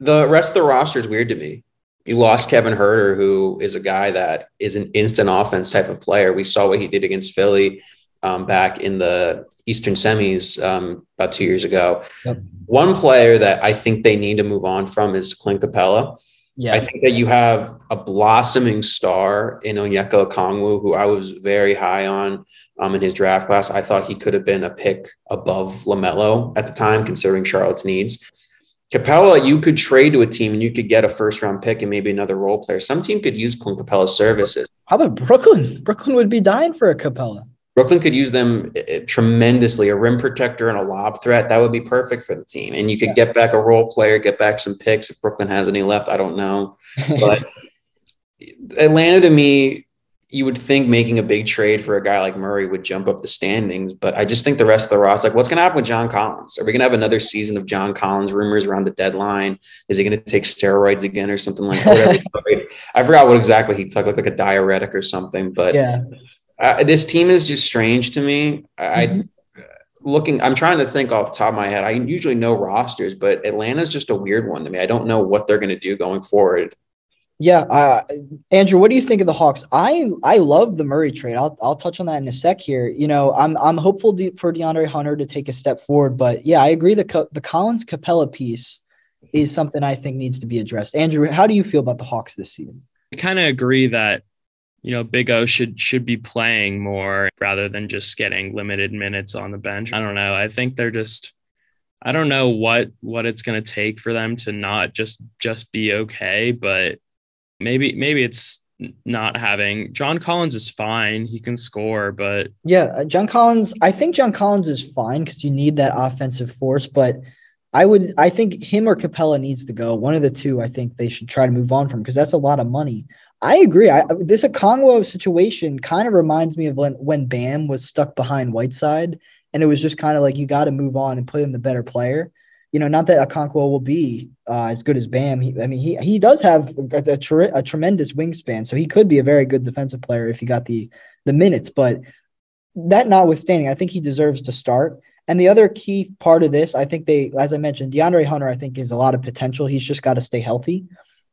The rest of the roster is weird to me. You lost Kevin Huerter, who is a guy that is an instant offense type of player. We saw what he did against Philly um, back in the Eastern semis um, about two years ago. Yep. One player that I think they need to move on from is Clint Capela. Yeah. I think that you have a blossoming star in Onyeka Okongwu, who I was very high on um, in his draft class. I thought he could have been a pick above LaMelo at the time, considering Charlotte's needs. Capela, you could trade to a team and you could get a first round pick and maybe another role player. Some team could use Clint Capela's services. How about Brooklyn? Brooklyn would be dying for a Capela. Brooklyn could use them eh, eh, tremendously. A rim protector and a lob threat that would be perfect for the team. And you could yeah. get back a role player, get back some picks if Brooklyn has any left. I don't know, but Atlanta to me, you would think making a big trade for a guy like Murray would jump up the standings. But I just think the rest of the roster, like, what's going to happen with John Collins? Are we going to have another season of John Collins rumors around the deadline? Is he going to take steroids again or something like that? I forgot what exactly he took, like, like a diuretic or something. But yeah uh, this team is just strange to me. I mm-hmm. looking, I'm trying to think off the top of my head. I usually know rosters, but Atlanta's just a weird one to me. I don't know what they're going to do going forward. Yeah, uh, Andrew, what do you think of the Hawks? I I love the Murray trade. I'll I'll touch on that in a sec here. You know, I'm I'm hopeful for DeAndre Hunter to take a step forward, but yeah, I agree. The the Collins Capela piece is something I think needs to be addressed. Andrew, how do you feel about the Hawks this season? I kind of agree that you know, Big O should should be playing more rather than just getting limited minutes on the bench. I don't know. I think they're just I don't know what what it's going to take for them to not just just be okay, but maybe maybe it's not having John Collins is fine. He can score, but yeah, uh, John Collins. I think John Collins is fine because you need that offensive force. But I would, I think him or Capela needs to go. One of the two. I think they should try to move on from because that's a lot of money. I agree. I, this Okongwu situation kind of reminds me of when when Bam was stuck behind Whiteside, and it was just kind of like you got to move on and put in the better player you know, not that Okongwu will be uh, as good as Bam. He, I mean, he he does have a, a, a, tremendous wingspan, so he could be a very good defensive player if he got the the minutes. But that notwithstanding, I think he deserves to start. And the other key part of this, I think they, as I mentioned, DeAndre Hunter, I think is a lot of potential. He's just got to stay healthy.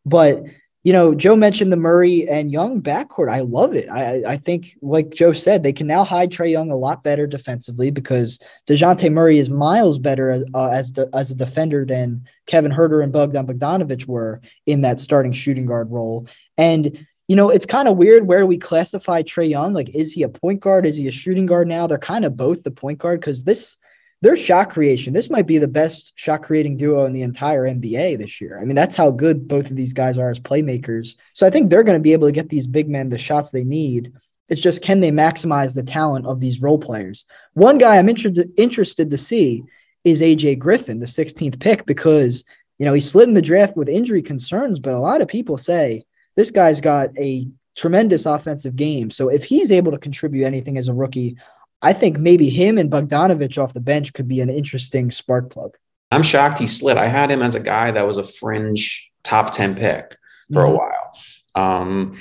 But you know, Joe mentioned the Murray and Young backcourt. I love it. I, I think, like Joe said, they can now hide Trae Young a lot better defensively because Dejounte Murray is miles better uh, as as a defender than Kevin Huerter and Bogdan Bogdanovic were in that starting shooting guard role. And you know, it's kind of weird where we classify Trae Young. Like, is he a point guard? Is he a shooting guard now? They're kind of both the point guard because this their shot creation, this might be the best shot creating duo in the entire NBA this year. I mean, that's how good both of these guys are as playmakers. So I think they're going to be able to get these big men the shots they need. It's just can they maximize the talent of these role players? One guy I'm interested interested to see is AJ Griffin, the 16th pick, because you know he slid in the draft with injury concerns, but a lot of people say this guy's got a tremendous offensive game. So if he's able to contribute anything as a rookie, I think maybe him and Bogdanovic off the bench could be an interesting spark plug. I'm shocked he slid. I had him as a guy that was a fringe top 10 pick for mm-hmm. a while. Um,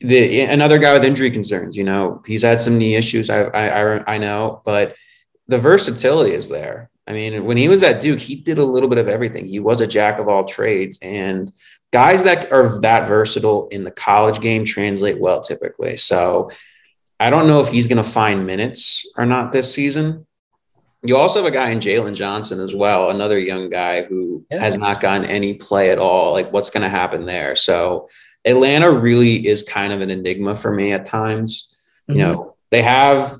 the another guy with injury concerns, you know, he's had some knee issues. I, I, I know, but the versatility is there. I mean, when he was at Duke, he did a little bit of everything. He was a jack of all trades, and guys that are that versatile in the college game translate well typically. So I don't know if he's going to find minutes or not this season. You also have a guy in Jalen Johnson as well, another young guy who yeah. has not gotten any play at all. Like, what's going to happen there? So, Atlanta really is kind of an enigma for me at times. Mm-hmm. You know, they have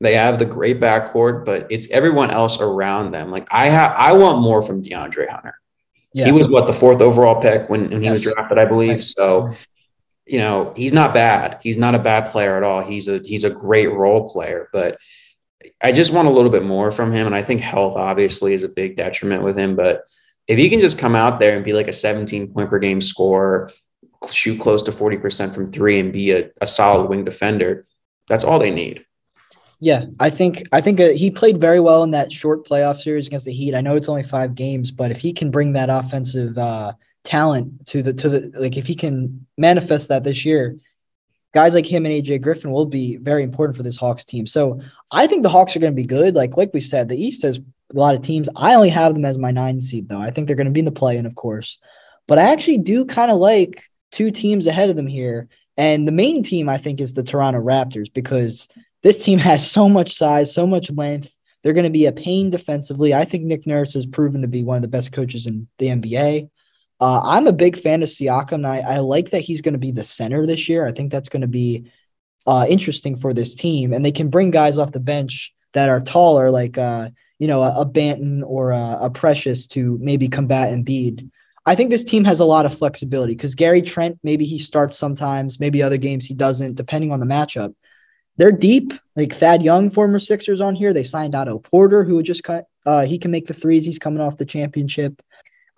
they have the great backcourt, but it's everyone else around them. Like, I have I want more from DeAndre Hunter. Yeah. He was what the fourth overall pick when, when he was drafted, I believe. So you know, he's not bad. He's not a bad player at all. He's a he's a great role player, but I just want a little bit more from him. And I think health obviously is a big detriment with him. But if he can just come out there and be like a 17 point per game scorer, shoot close to 40% from three and be a, a solid wing defender, that's all they need. Yeah, I think I think uh, he played very well in that short playoff series against the Heat. I know it's only five games, but if he can bring that offensive uh, talent to the to the like if he can manifest that this year, guys like him and AJ Griffin will be very important for this Hawks team. So I think the Hawks are going to be good. Like like we said, the East has a lot of teams. I only have them as my nine seed though. I think they're going to be in the play-in, of course, but I actually do kind of like two teams ahead of them here. And the main team I think is the Toronto Raptors because this team has so much size, so much length. They're going to be a pain defensively. I think Nick Nurse has proven to be one of the best coaches in the NBA. Uh, I'm a big fan of Siakam. I, I like that he's going to be the center this year. I think that's going to be uh, interesting for this team. And they can bring guys off the bench that are taller, like uh, you know a, a Banton or a, a, Precious, to maybe combat Embiid. I think this team has a lot of flexibility because Gary Trent maybe he starts sometimes, maybe other games he doesn't, depending on the matchup. They're deep, like Thad Young, former Sixers on here. They signed Otto Porter, who would just cut. Uh, he can make the threes. He's coming off the championship.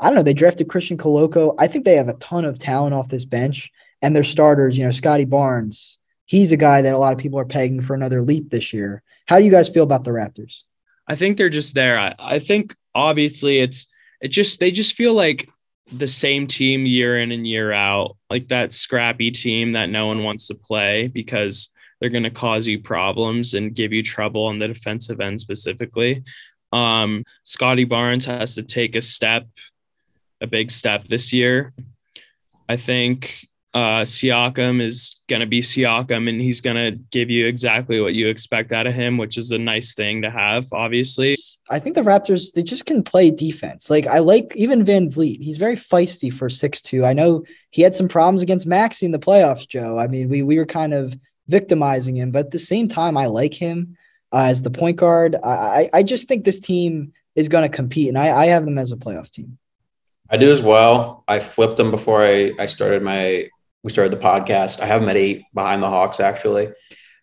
I don't know. They drafted Christian Koloko. I think they have a ton of talent off this bench, and their starters, you know, Scottie Barnes. He's a guy that a lot of people are pegging for another leap this year. How do you guys feel about the Raptors? I think they're just there. I, I think obviously it's it just they just feel like the same team year in and year out, like that scrappy team that no one wants to play because they're going to cause you problems and give you trouble on the defensive end specifically. Um, Scottie Barnes has to take a step a big step this year. I think uh, Siakam is going to be Siakam and he's going to give you exactly what you expect out of him, which is a nice thing to have, obviously. I think the Raptors, they just can play defense. Like, I like even VanVleet. He's very feisty for six two. I know he had some problems against Maxey in the playoffs, Joe. I mean, we, we were kind of victimizing him, but at the same time, I like him uh, as the point guard. I, I just think this team is going to compete, and I, I have them as a playoff team. I do as well. I flipped them before I, I started my we started the podcast. I have them at eight behind the Hawks actually.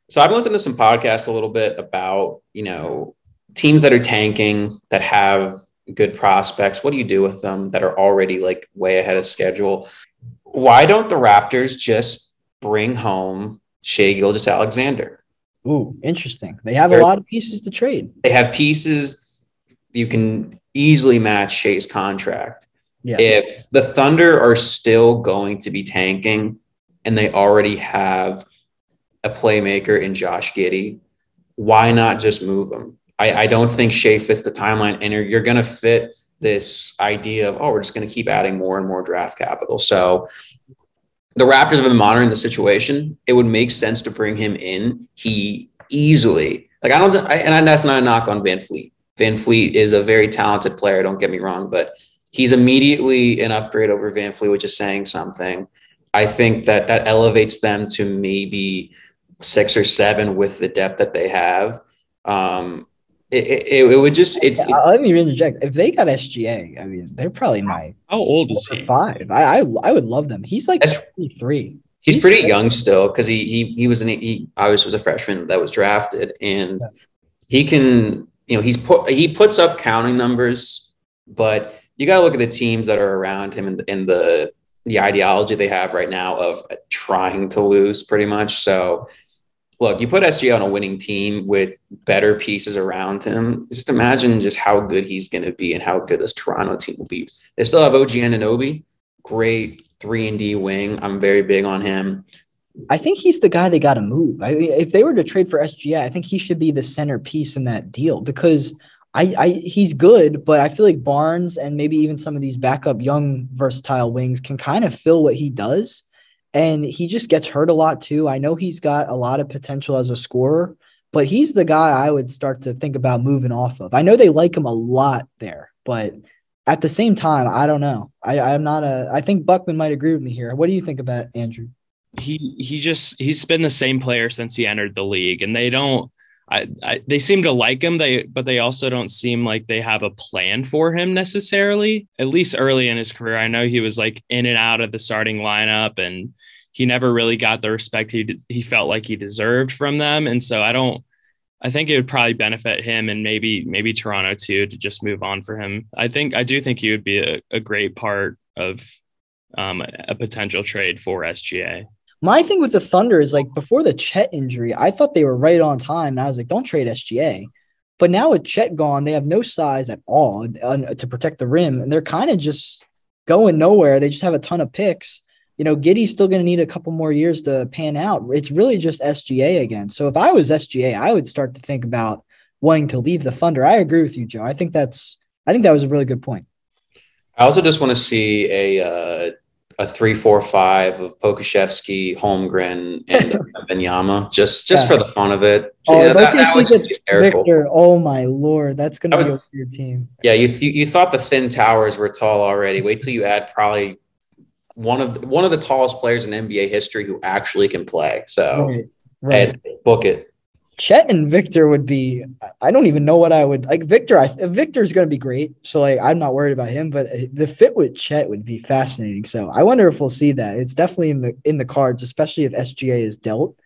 So I've listened to some podcasts a little bit about you know teams that are tanking that have good prospects. What do you do with them that are already like way ahead of schedule? Why don't the Raptors just bring home Shai Gilgeous-Alexander? Ooh, interesting. They have a lot of pieces to trade. They have pieces you can easily match Shai's contract. Yeah. If the Thunder are still going to be tanking and they already have a playmaker in Josh Giddey, why not just move him? I, I don't think Shai fits the timeline, and you're, you're going to fit this idea of, oh, we're just going to keep adding more and more draft capital. So the Raptors have been monitoring the situation. It would make sense to bring him in. He easily, like, I don't, I, and that's not a knock on VanVleet. Van Fleet is a very talented player, don't get me wrong, but he's immediately an upgrade over VanVleet, which is saying something. I think that that elevates them to maybe six or seven with the depth that they have. Um, it, it, it, would just it's it, let me interject if they got sga i mean they're probably my how old is he five i i, I would love them he's like 23 he's, he's pretty young still because he he he was an he obviously was a freshman that was drafted and yeah. he can you know he's put he puts up counting numbers but you got to look at the teams that are around him and, and the the ideology they have right now of trying to lose pretty much so look, you put SGA on a winning team with better pieces around him. Just imagine just how good he's going to be and how good this Toronto team will be. They still have OG Anunoby, great three and D wing. I'm very big on him. I think he's the guy they got to move. I mean, if they were to trade for SGA, I think he should be the centerpiece in that deal because I, I he's good, but I feel like Barnes and maybe even some of these backup young versatile wings can kind of fill what he does and he just gets hurt a lot too. I know he's got a lot of potential as a scorer, but he's the guy I would start to think about moving off of. I know they like him a lot there, but at the same time, I don't know. I, I'm not a. I think Buckman might agree with me here. What do you think about Andrew? He he just he's been the same player since he entered the league, and they don't. I, I, they seem to like him they but they also don't seem like they have a plan for him necessarily at least early in his career. I know he was like in and out of the starting lineup and he never really got the respect he he felt like he deserved from them and so i don't i think it would probably benefit him and maybe maybe toronto too to just move on for him. I think i do think he would be a, a great part of um, a potential trade for sga my thing with the Thunder is like before the Chet injury, I thought they were right on time. And I was like, don't trade SGA. But now with Chet gone, they have no size at all to protect the rim. And they're kind of just going nowhere. They just have a ton of picks. You know, Giddey's still going to need a couple more years to pan out. It's really just SGA again. So if I was SGA, I would start to think about wanting to leave the Thunder. I agree with you, Joe. I think that's, I think that was a really good point. I also just want to see a, uh, a three, four, five of Pokusevski, Holmgren, and Wembanyama, just just yeah. for the fun of it. Oh, yeah, that, that Victor. Oh my lord, that's gonna be a weird team. Yeah, you, you you thought the thin towers were tall already. Wait till you add probably one of the, one of the tallest players in NBA history who actually can play. So, right, right. book it. Chet and Victor would be. I don't even know what I would like. Victor, I Victor's going to be great, so like I'm not worried about him. But the fit with Chet would be fascinating. So I wonder if we'll see that. It's definitely in the in the cards, especially if SGA is dealt.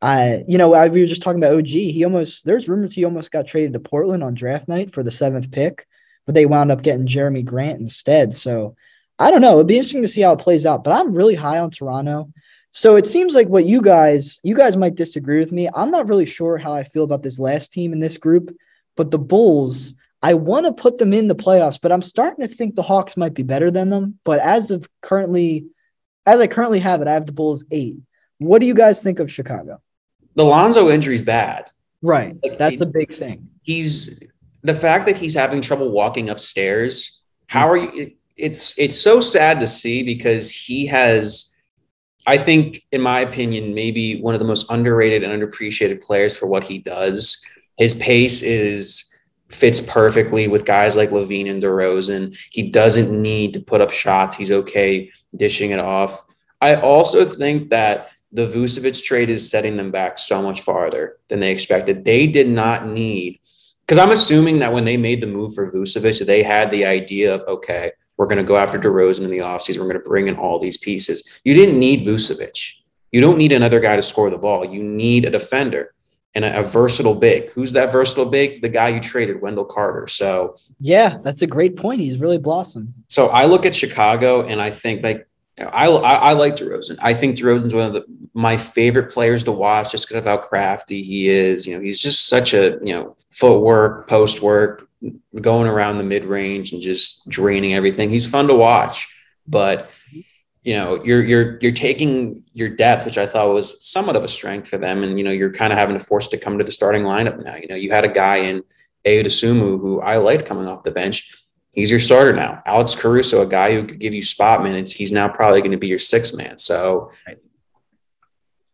I, you know, I, we were just talking about OG. He almost there's rumors he almost got traded to Portland on draft night for the seventh pick, but they wound up getting Jerami Grant instead. So I don't know. It'd be interesting to see how it plays out. But I'm really high on Toronto. So it seems like what you guys you guys might disagree with me. I'm not really sure how I feel about this last team in this group, but the Bulls, I want to put them in the playoffs, but I'm starting to think the Hawks might be better than them. But as of currently, as I currently have it, I have the Bulls eight. What do you guys think of Chicago? The Lonzo injury's bad. Right. Like, That's a big thing. He's the fact that he's having trouble walking upstairs. How are you? It's it's so sad to see because he has I think, in my opinion, maybe one of the most underrated and underappreciated players for what he does. His pace is fits perfectly with guys like LaVine and DeRozan. He doesn't need to put up shots. He's okay dishing it off. I also think that the Vucevic trade is setting them back so much farther than they expected. They did not need because I'm assuming that when they made the move for Vucevic, they had the idea of okay, we're going to go after DeRozan in the offseason. We're going to bring in all these pieces. You didn't need Vucevic. You don't need another guy to score the ball. You need a defender and a, a, versatile big. Who's that versatile big? The guy you traded, Wendell Carter. So yeah, that's a great point. He's really blossomed. So I look at Chicago and I think like I, I, I like DeRozan. I think DeRozan's one of the, my favorite players to watch just because of how crafty he is. You know, he's just such a, you know, footwork, post work, going around the mid range and just draining everything. He's fun to watch, but you know, you're you're you're taking your depth, which I thought was somewhat of a strength for them, and you know, you're kind of having to force to come to the starting lineup now. You know, you had a guy in Ayo Dosunmu who I liked coming off the bench he's your starter now. Alex Caruso, a guy who could give you spot minutes, he's now probably going to be your sixth man. So,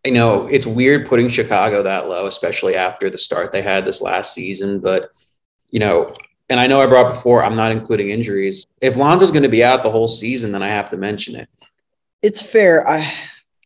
you know, it's weird putting Chicago that low, especially after the start they had this last season. But, you know, and I know I brought before, I'm not including injuries. If Lonzo's going to be out the whole season, then I have to mention it. It's fair. I,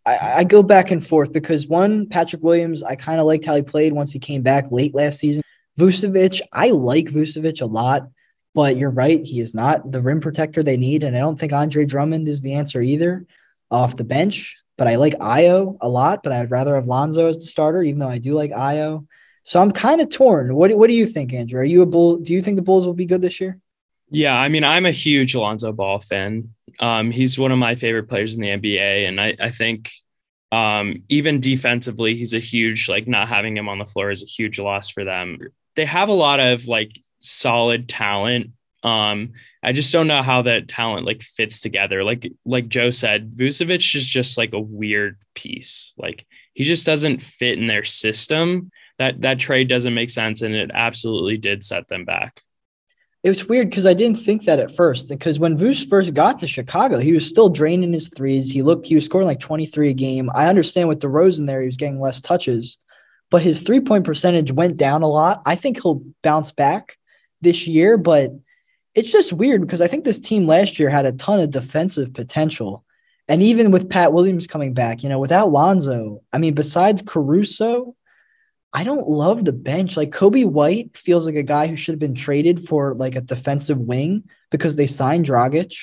I, I go back and forth because one, Patrick Williams, I kind of liked how he played once he came back late last season. Vucevic, I like Vucevic a lot. But you're right, he is not the rim protector they need. And I don't think Andre Drummond is the answer either off the bench. But I like Ayo a lot, but I'd rather have Lonzo as the starter, even though I do like Ayo. So I'm kind of torn. What, what do you think, Andrew? Are you a bull? Do you think the Bulls will be good this year? Yeah, I mean, I'm a huge Lonzo Ball fan. Um, he's one of my favorite players in the NBA, and I, I think um, even defensively, he's a huge like not having him on the floor is a huge loss for them. They have a lot of like solid talent. Um, I just don't know how that talent like fits together. Like like Joe said, Vucevic is just like a weird piece. Like he just doesn't fit in their system. That that trade doesn't make sense, and it absolutely did set them back. It was weird because I didn't think that at first. Because when Vuce first got to Chicago, he was still draining his threes. He looked, he was scoring like 23 a game. I understand with DeRozan there, he was getting less touches, but his three point percentage went down a lot. I think he'll bounce back this year, but it's just weird because I think this team last year had a ton of defensive potential. And even with Pat Williams coming back, you know, without Lonzo, I mean, besides Caruso, I don't love the bench. Like Coby White feels like a guy who should have been traded for like a defensive wing because they signed Dragic.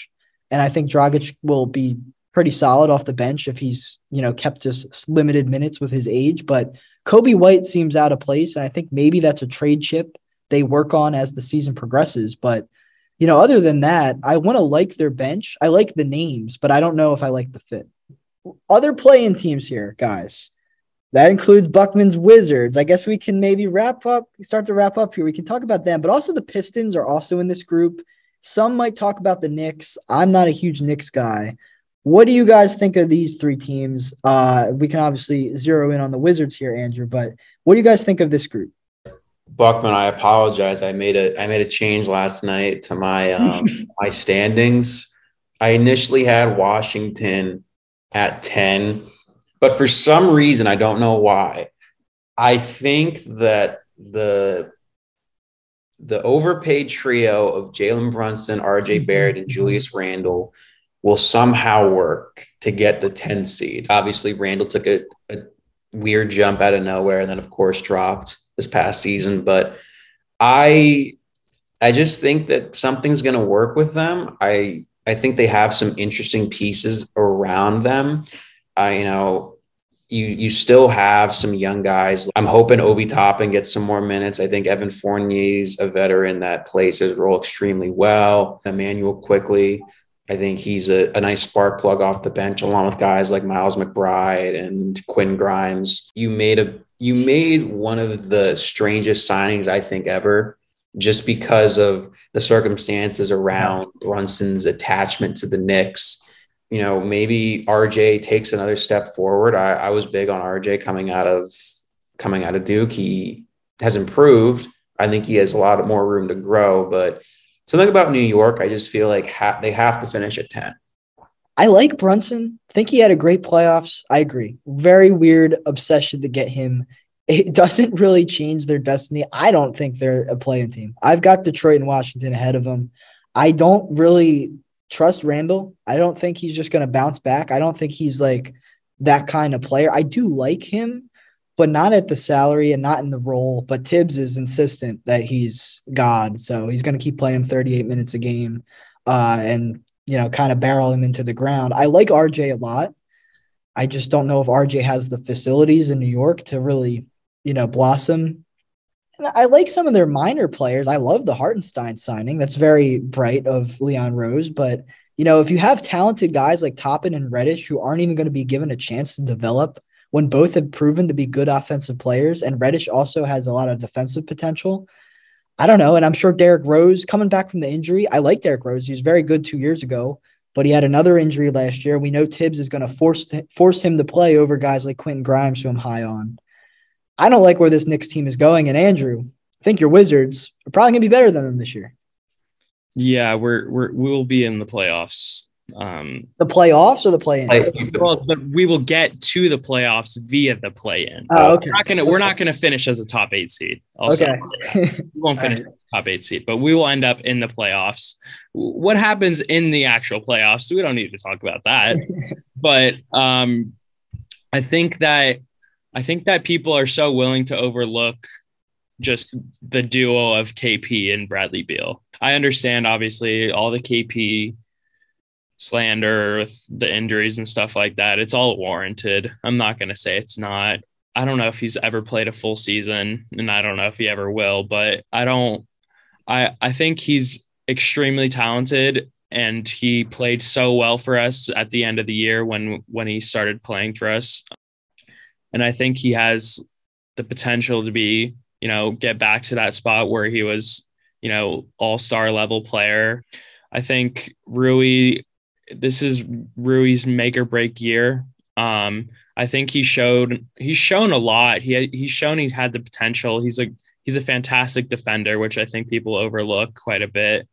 And I think Dragic will be pretty solid off the bench if he's, you know, kept just limited minutes with his age. But Coby White seems out of place. And I think maybe that's a trade chip they work on as the season progresses. But you know, other than that, I want to like their bench. I like the names, but I don't know if I like the fit. Other playing teams here, guys. That includes Buckman's Wizards. I guess we can maybe wrap up, start to wrap up here. We can talk about them, but also the Pistons are also in this group. Some might talk about the Knicks. I'm not a huge Knicks guy. What do you guys think of these three teams? Uh, we can obviously zero in on the Wizards here, Andrew, but what do you guys think of this group? Buckman, I apologize. I made a I made a change last night to my um, my standings. I initially had Washington at 10, but for some reason I don't know why. I think that the the overpaid trio of Jalen Brunson, RJ mm-hmm. Barrett, and Julius Randle will somehow work to get the 10 seed. Obviously, Randle took a, a weird jump out of nowhere and then of course dropped this past season, but I I just think that something's going to work with them. I I think they have some interesting pieces around them. I you know you you still have some young guys. I'm hoping Obi Toppin gets some more minutes. I think Evan Fournier's a veteran that plays his role extremely well. Immanuel Quickley. I think he's a, a, nice spark plug off the bench, along with guys like Miles McBride and Quinn Grimes. You made a you made one of the strangest signings I think ever, just because of the circumstances around Brunson's attachment to the Knicks. You know, maybe RJ takes another step forward. I, I was big on RJ coming out of coming out of Duke. He has improved. I think he has a lot more room to grow, but something about New York, I just feel like ha- they have to finish at 10. I like Brunson. Think he had a great playoffs. I agree. Very weird obsession to get him. It doesn't really change their destiny. I don't think they're a playing team. I've got Detroit and Washington ahead of them. I don't really trust Randle. I don't think he's just going to bounce back. I don't think he's like that kind of player. I do like him, but not at the salary and not in the role. But Thibs is insistent that he's God, so he's going to keep playing 38 minutes a game, uh, and you know, kind of barrel him into the ground. I like RJ a lot. I just don't know if RJ has the facilities in New York to really, you know, blossom. I like some of their minor players. I love the Hartenstein signing. That's very bright of Leon Rose. But, you know, if you have talented guys like Toppin and Reddish who aren't even going to be given a chance to develop when both have proven to be good offensive players, and Reddish also has a lot of defensive potential. I don't know. And I'm sure Derrick Rose coming back from the injury. I like Derrick Rose. He was very good two years ago but he had another injury last year. We know Thibs is going to force force him to play over guys like Quentin Grimes, who I'm high on. I don't like where this Knicks team is going, and Andrew, I think your Wizards are probably going to be better than them this year. Yeah, we're we're we will be in the playoffs. Um, the playoffs or the play-in? well, we will get to the playoffs via the play-in. Oh, okay. We're not gonna okay. we're not gonna finish as a top eight seed. Also. Okay. we won't finish right. top eight seed, but we will end up in the playoffs. What happens in the actual playoffs? We don't need to talk about that. but um, I think that I think that people are so willing to overlook just the duo of KP and Bradley Beal. I understand, obviously, all the KP slander with the injuries and stuff like that. It's all warranted. I'm not going to say it's not. I don't know if he's ever played a full season and I don't know if he ever will, but I don't I I think he's extremely talented and he played so well for us at the end of the year when when he started playing for us. And I think he has the potential to be, you know, get back to that spot where he was, you know, all-star level player. I think Rui this is Rui's make or break year. Um, I think he showed he's shown a lot. He he's shown he's had the potential. He's a he's a fantastic defender, which I think people overlook quite a bit.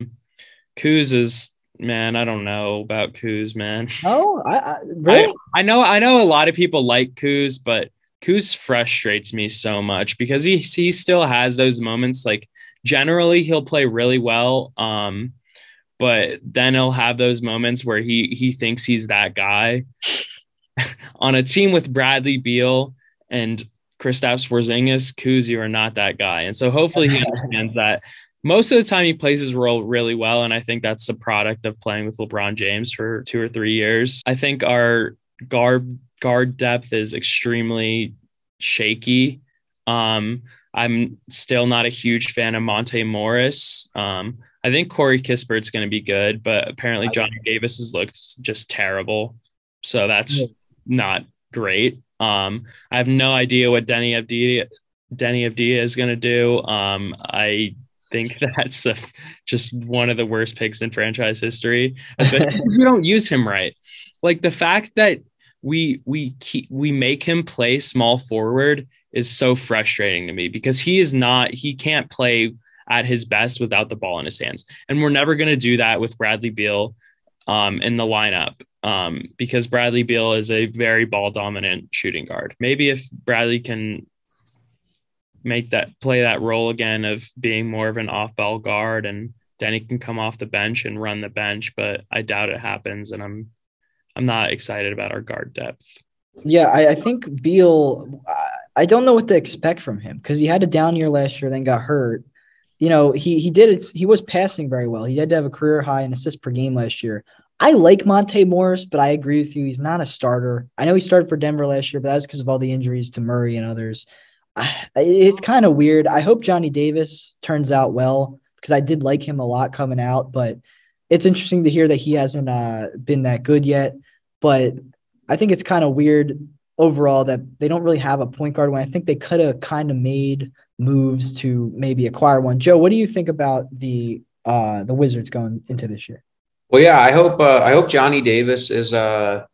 Kuz is man, I don't know about Kuz, man. Oh, I, I really I, I, know I know a lot of people like Kuz, but Kuz frustrates me so much because he he still has those moments. Like generally, he'll play really well. Um, but then he'll have those moments where he he thinks he's that guy on a team with Bradley Beal and Kristaps Porzingis, Kuz, you are not that guy. And so hopefully he understands that. Most of the time he plays his role really well, and I think that's the product of playing with LeBron James for two or three years. I think our guard guard depth is extremely shaky. Um, I'm still not a huge fan of Monte Morris. Um, I think Corey Kispert's going to be good, but apparently Johnny Davis has looked just terrible. So that's yeah. not great. Um, I have no idea what Deni Avdija, Deni Avdija is going to do. Um, I think that's a, just one of the worst picks in franchise history. we don't use him right. Like the fact that we we keep we make him play small forward is so frustrating to me because he is not he can't play at his best without the ball in his hands. And we're never going to do that with Bradley Beal um, in the lineup um, because Bradley Beal is a very ball dominant shooting guard. Maybe if Bradley can make that play that role again of being more of an off ball guard and he can come off the bench and run the bench, but I doubt it happens. And I'm, I'm not excited about our guard depth. Yeah, I, I think Beal. I don't know what to expect from him because he had a down year last year, then got hurt you know, he he did it. He was passing very well. He had to have a career high in assists per game last year. I like Monte Morris, but I agree with you. He's not a starter. I know he started for Denver last year, but that's because of all the injuries to Murray and others. It's kind of weird. I hope Johnny Davis turns out well because I did like him a lot coming out, but it's interesting to hear that he hasn't uh, been that good yet. But I think it's kind of weird overall that they don't really have a point guard when I think they could have kind of made moves to maybe acquire one. Joe, what do you think about the uh, the Wizards going into this year? Well, yeah, I hope uh, I hope Johnny Davis is uh,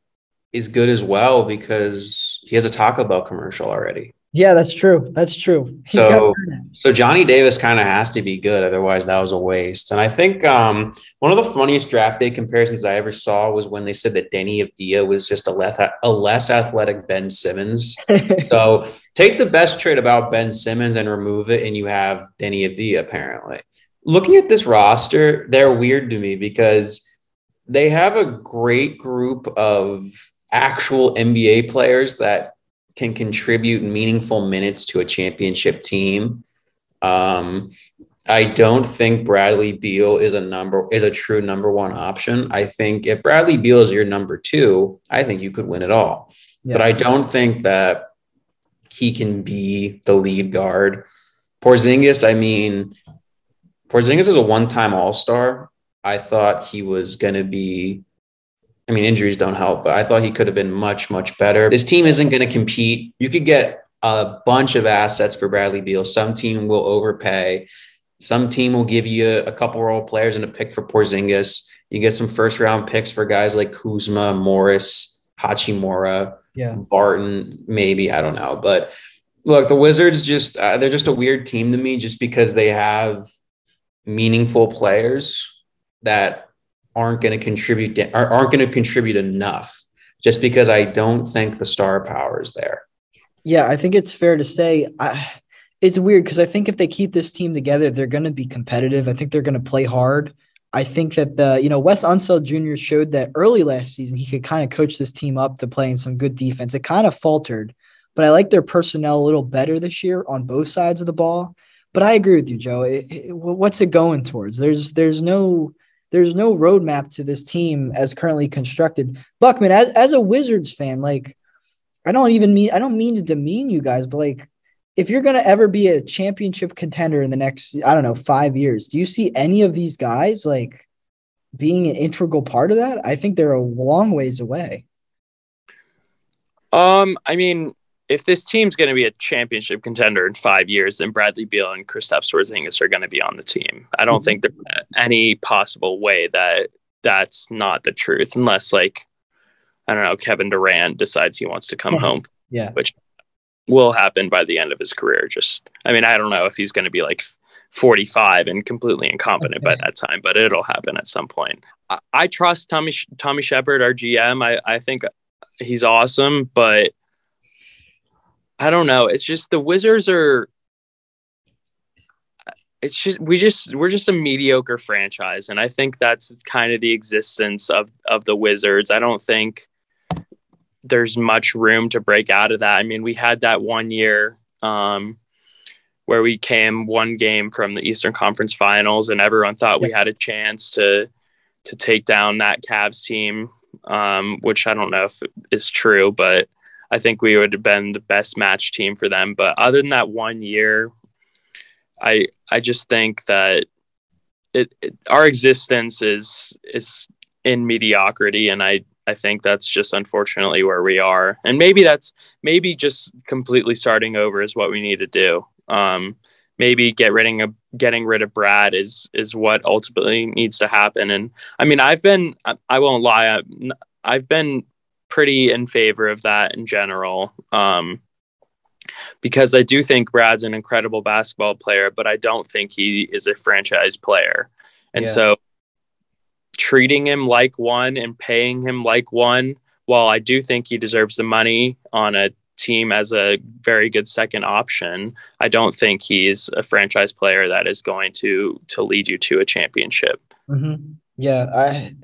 is good as well because he has a Taco Bell commercial already. Yeah, that's true. That's true. He so, so Johnny Davis kind of has to be good, otherwise that was a waste. And I think um, one of the funniest draft day comparisons I ever saw was when they said that Deni Avdija was just a less a less athletic Ben Simmons. so take the best trait about Ben Simmons and remove it, and you have Deni Avdija. Apparently, looking at this roster, they're weird to me because they have a great group of actual NBA players that can contribute meaningful minutes to a championship team. Um, I don't think Bradley Beal is a number is a true number one option. I think if Bradley Beal is your number two, I think you could win it all. Yeah. But I don't think that he can be the lead guard. Porzingis, I mean, Porzingis is a one-time All-Star. I thought he was going to be I mean, injuries don't help, but I thought he could have been much, much better. This team isn't going to compete. You could get a bunch of assets for Bradley Beal. Some team will overpay. Some team will give you a, couple role players and a pick for Porzingis. You get some first round picks for guys like Kuzma, Morris, Hachimura, yeah. Barton, maybe. I don't know. But look, the Wizards just, uh, they're just a weird team to me just because they have meaningful players that aren't going to contribute, aren't going to contribute enough just because I don't think the star power is there. Yeah, I think it's fair to say. I, it's weird because I think if they keep this team together, they're going to be competitive. I think they're going to play hard. I think that the you know Wes Unseld Jr. showed that early last season he could kind of coach this team up to playing some good defense. It kind of faltered, but I like their personnel a little better this year on both sides of the ball. But I agree with you, Joe. It, it, what's it going towards? There's there's no there's no roadmap to this team as currently constructed. Buckman, as as a Wizards fan, like I don't even mean I don't mean to demean you guys, but like if you're to ever be a championship contender in the next, I don't know, five years, do you see any of these guys like being an integral part of that? I think they're a long ways away. Um, I mean, if this team's going to be a championship contender in five years, then Bradley Beal and Kristaps Porzingis are going to be on the team. I don't mm-hmm. think there's any possible way that that's not the truth, unless like I don't know, Kevin Durant decides he wants to come home. Yeah, which will happen by the end of his career. Just, I mean, I don't know if he's going to be like 45 and completely incompetent okay. by that time, but it'll happen at some point. I, I trust Tommy Tommy Sheppard, our GM. I, I think he's awesome, but I don't know. It's just the Wizards are. It's just we just we're just a mediocre franchise, and I think that's kind of the existence of of the Wizards. I don't think there's much room to break out of that. I mean, we had that one year um, where we came one game from the Eastern Conference Finals, and everyone thought we had a chance to to take down that Cavs team, um, which I don't know if is true, but I think we would have been the best match team for them. But other than that one year, I I just think that it, it our existence is is in mediocrity, and I I think that's just unfortunately where we are. And maybe that's maybe just completely starting over is what we need to do. Um, maybe get rid of getting rid of Brad is is what ultimately needs to happen. And I mean, I've been I won't lie, I've been pretty in favor of that in general. Um, because I do think Brad's an incredible basketball player, but I don't think he is a franchise player. And yeah. so treating him like one and paying him like one. While I do think he deserves the money on a team as a very good second option, I don't think he's a franchise player that is going to to lead you to a championship. Mm-hmm. Yeah, I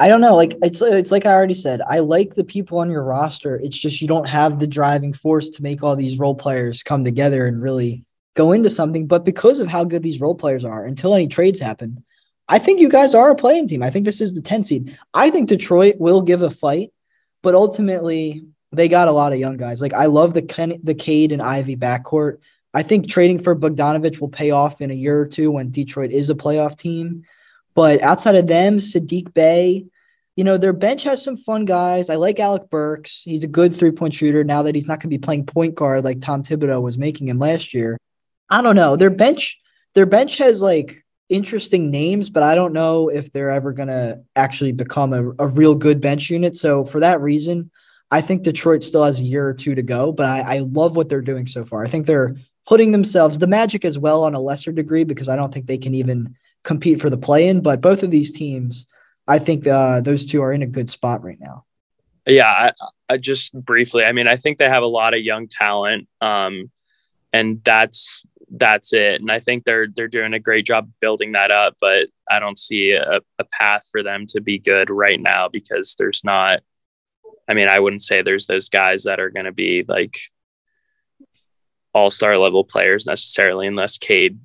I don't know. Like it's it's like I already said. I like the people on your roster. It's just you don't have the driving force to make all these role players come together and really go into something. But because of how good these role players are, until any trades happen, I think you guys are a playing team. I think this is the 10 seed. I think Detroit will give a fight, but ultimately they got a lot of young guys. Like I love the Ken, the Cade and Ivey backcourt. I think trading for Bogdanovic will pay off in a year or two when Detroit is a playoff team. But outside of them, Saddiq Bey, you know, their bench has some fun guys. I like Alec Burks. He's a good three point shooter now that he's not going to be playing point guard like Tom Thibodeau was making him last year. I don't know. Their bench, their bench has like interesting names, but I don't know if they're ever going to actually become a, a real good bench unit. So for that reason, I think Detroit still has a year or two to go, but I, I love what they're doing so far. I think they're putting themselves the Magic as well on a lesser degree because I don't think they can even compete for the play in. But both of these teams, I think uh, those two are in a good spot right now. Yeah, I, I just briefly. I mean, I think they have a lot of young talent, um, and that's that's it. And I think they're they're doing a great job building that up, but I don't see a, a path for them to be good right now because there's not I mean, I wouldn't say there's those guys that are going to be like all star level players necessarily, unless Cade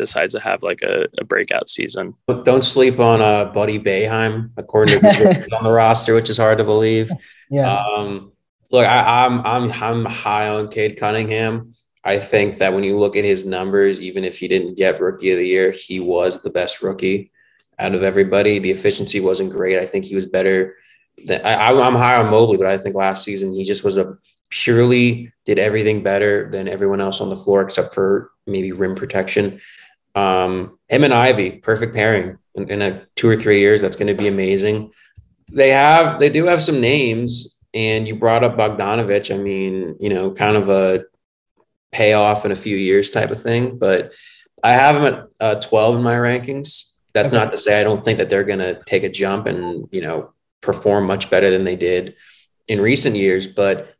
decides to have like a, a breakout season. But don't sleep on uh, Buddy Boeheim, according to on the roster, which is hard to believe. Yeah. Um, look, I, I'm I'm I'm high on Cade Cunningham. I think that when you look at his numbers, even if he didn't get Rookie of the Year, he was the best rookie out of everybody. The efficiency wasn't great. I think he was better. Than, I, I'm high on Mobley, but I think last season he just was a purely did everything better than everyone else on the floor except for maybe rim protection. Um, him and Ivey, perfect pairing in, in a two or three years. That's going to be amazing. They have, they do have some names, and you brought up Bogdanovic. I mean, you know, kind of a payoff in a few years type of thing. But I have him at uh, 12 in my rankings. That's okay. not to say I don't think that they're going to take a jump and, you know, perform much better than they did in recent years. But,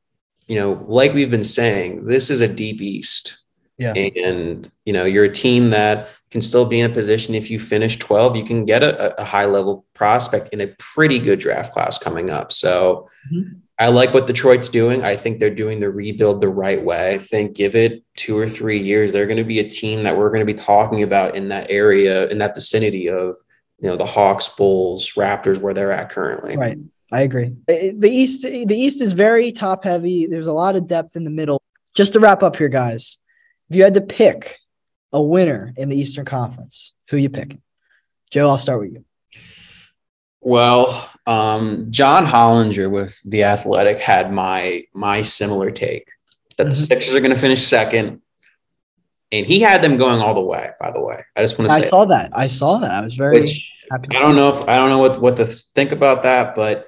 you know, like we've been saying, this is a deep East. Yeah. And, you know, you're a team that can still be in a position if you finish 12, you can get a, a high level prospect in a pretty good draft class coming up. So mm-hmm. I like what Detroit's doing. I think they're doing the rebuild the right way. I think give it two or three years, they're going to be a team that we're going to be talking about in that area, in that vicinity of, you know, the Hawks, Bulls, Raptors, where they're at currently. Right. I agree. The East, the East is very top heavy. There's a lot of depth in the middle. Just to wrap up here, guys, if you had to pick a winner in the Eastern Conference, who you picking? Joe, I'll start with you. Well, um, John Hollinger with the Athletic had my my similar take that the mm-hmm. Sixers are going to finish second, and he had them going all the way. By the way, I just want to say I saw that. I saw that. I was very Which, happy. I don't know. If, I don't know what what to think about that, but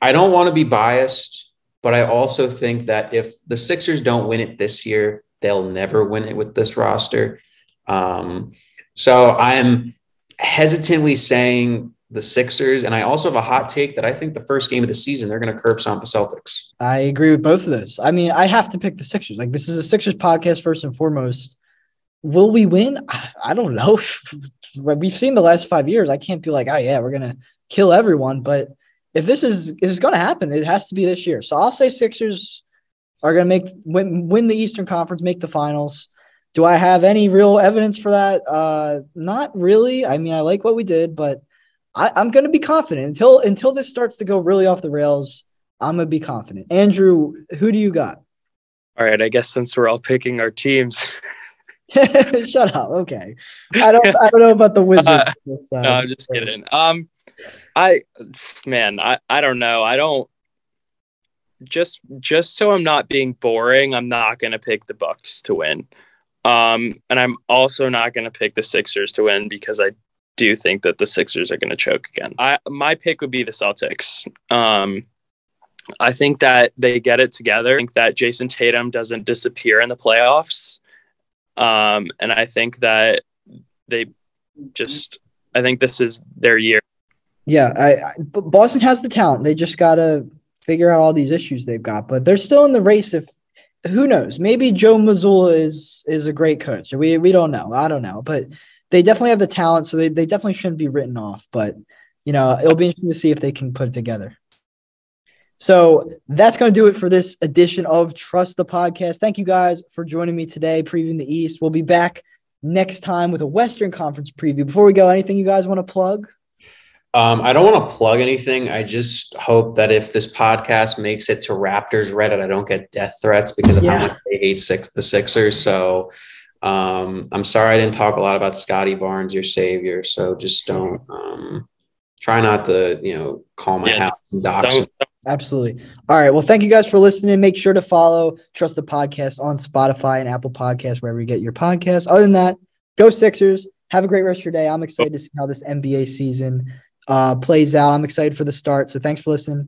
I don't want to be biased. But I also think that if the Sixers don't win it this year, they'll never win it with this roster. Um, so I'm hesitantly saying the Sixers, and I also have a hot take that I think the first game of the season they're going to curb stomp the Celtics. I agree with both of those. I mean, I have to pick the Sixers. Like this is a Sixers podcast first and foremost. Will we win? I don't know. We've seen the last five years. I can't be like, oh yeah, we're gonna kill everyone. But if this is is going to happen, it has to be this year. So I'll say Sixers are going to make win, win the Eastern Conference, make the finals. Do I have any real evidence for that? Uh, not really. I mean, I like what we did, but I, I'm going to be confident until until this starts to go really off the rails. I'm gonna be confident. Andrew, who do you got? All right, I guess since we're all picking our teams. Shut up. Okay, I don't. I don't know about the Wizards. Uh, no, I'm just kidding. Um, I, man, I, I don't know. I don't. Just, just so I'm not being boring, I'm not gonna pick the Bucks to win. Um, and I'm also not gonna pick the Sixers to win because I do think that the Sixers are going to choke again. I my pick would be the Celtics. Um, I think that they get it together. I think that Jayson Tatum doesn't disappear in the playoffs. Um, and I think that they just I think this is their year. Yeah, I, I Boston has the talent. They just got to figure out all these issues they've got, but they're still in the race if who knows? Maybe Joe Mazzulla is is a great coach. We we don't know. I don't know, but they definitely have the talent, so they, they definitely shouldn't be written off. But you know, it'll be interesting to see if they can put it together. So that's going to do it for this edition of Trust the Podcast. Thank you guys for joining me today, previewing the East. We'll be back next time with a Western Conference preview. Before we go, anything you guys want to plug? Um, I don't want to plug anything. I just hope that if this podcast makes it to Raptors Reddit, I don't get death threats because of yeah. how much they hate six, the Sixers. So um, I'm sorry I didn't talk a lot about Scottie Barnes, your savior. So just don't um, try not to, you know, call my yeah. house and dox Absolutely. All right. Well, thank you guys for listening. Make sure to follow Trust the Podcast on Spotify and Apple Podcasts, wherever you get your podcasts. Other than that, go Sixers. Have a great rest of your day. I'm excited to see how this NBA season uh, plays out. I'm excited for the start. So thanks for listening.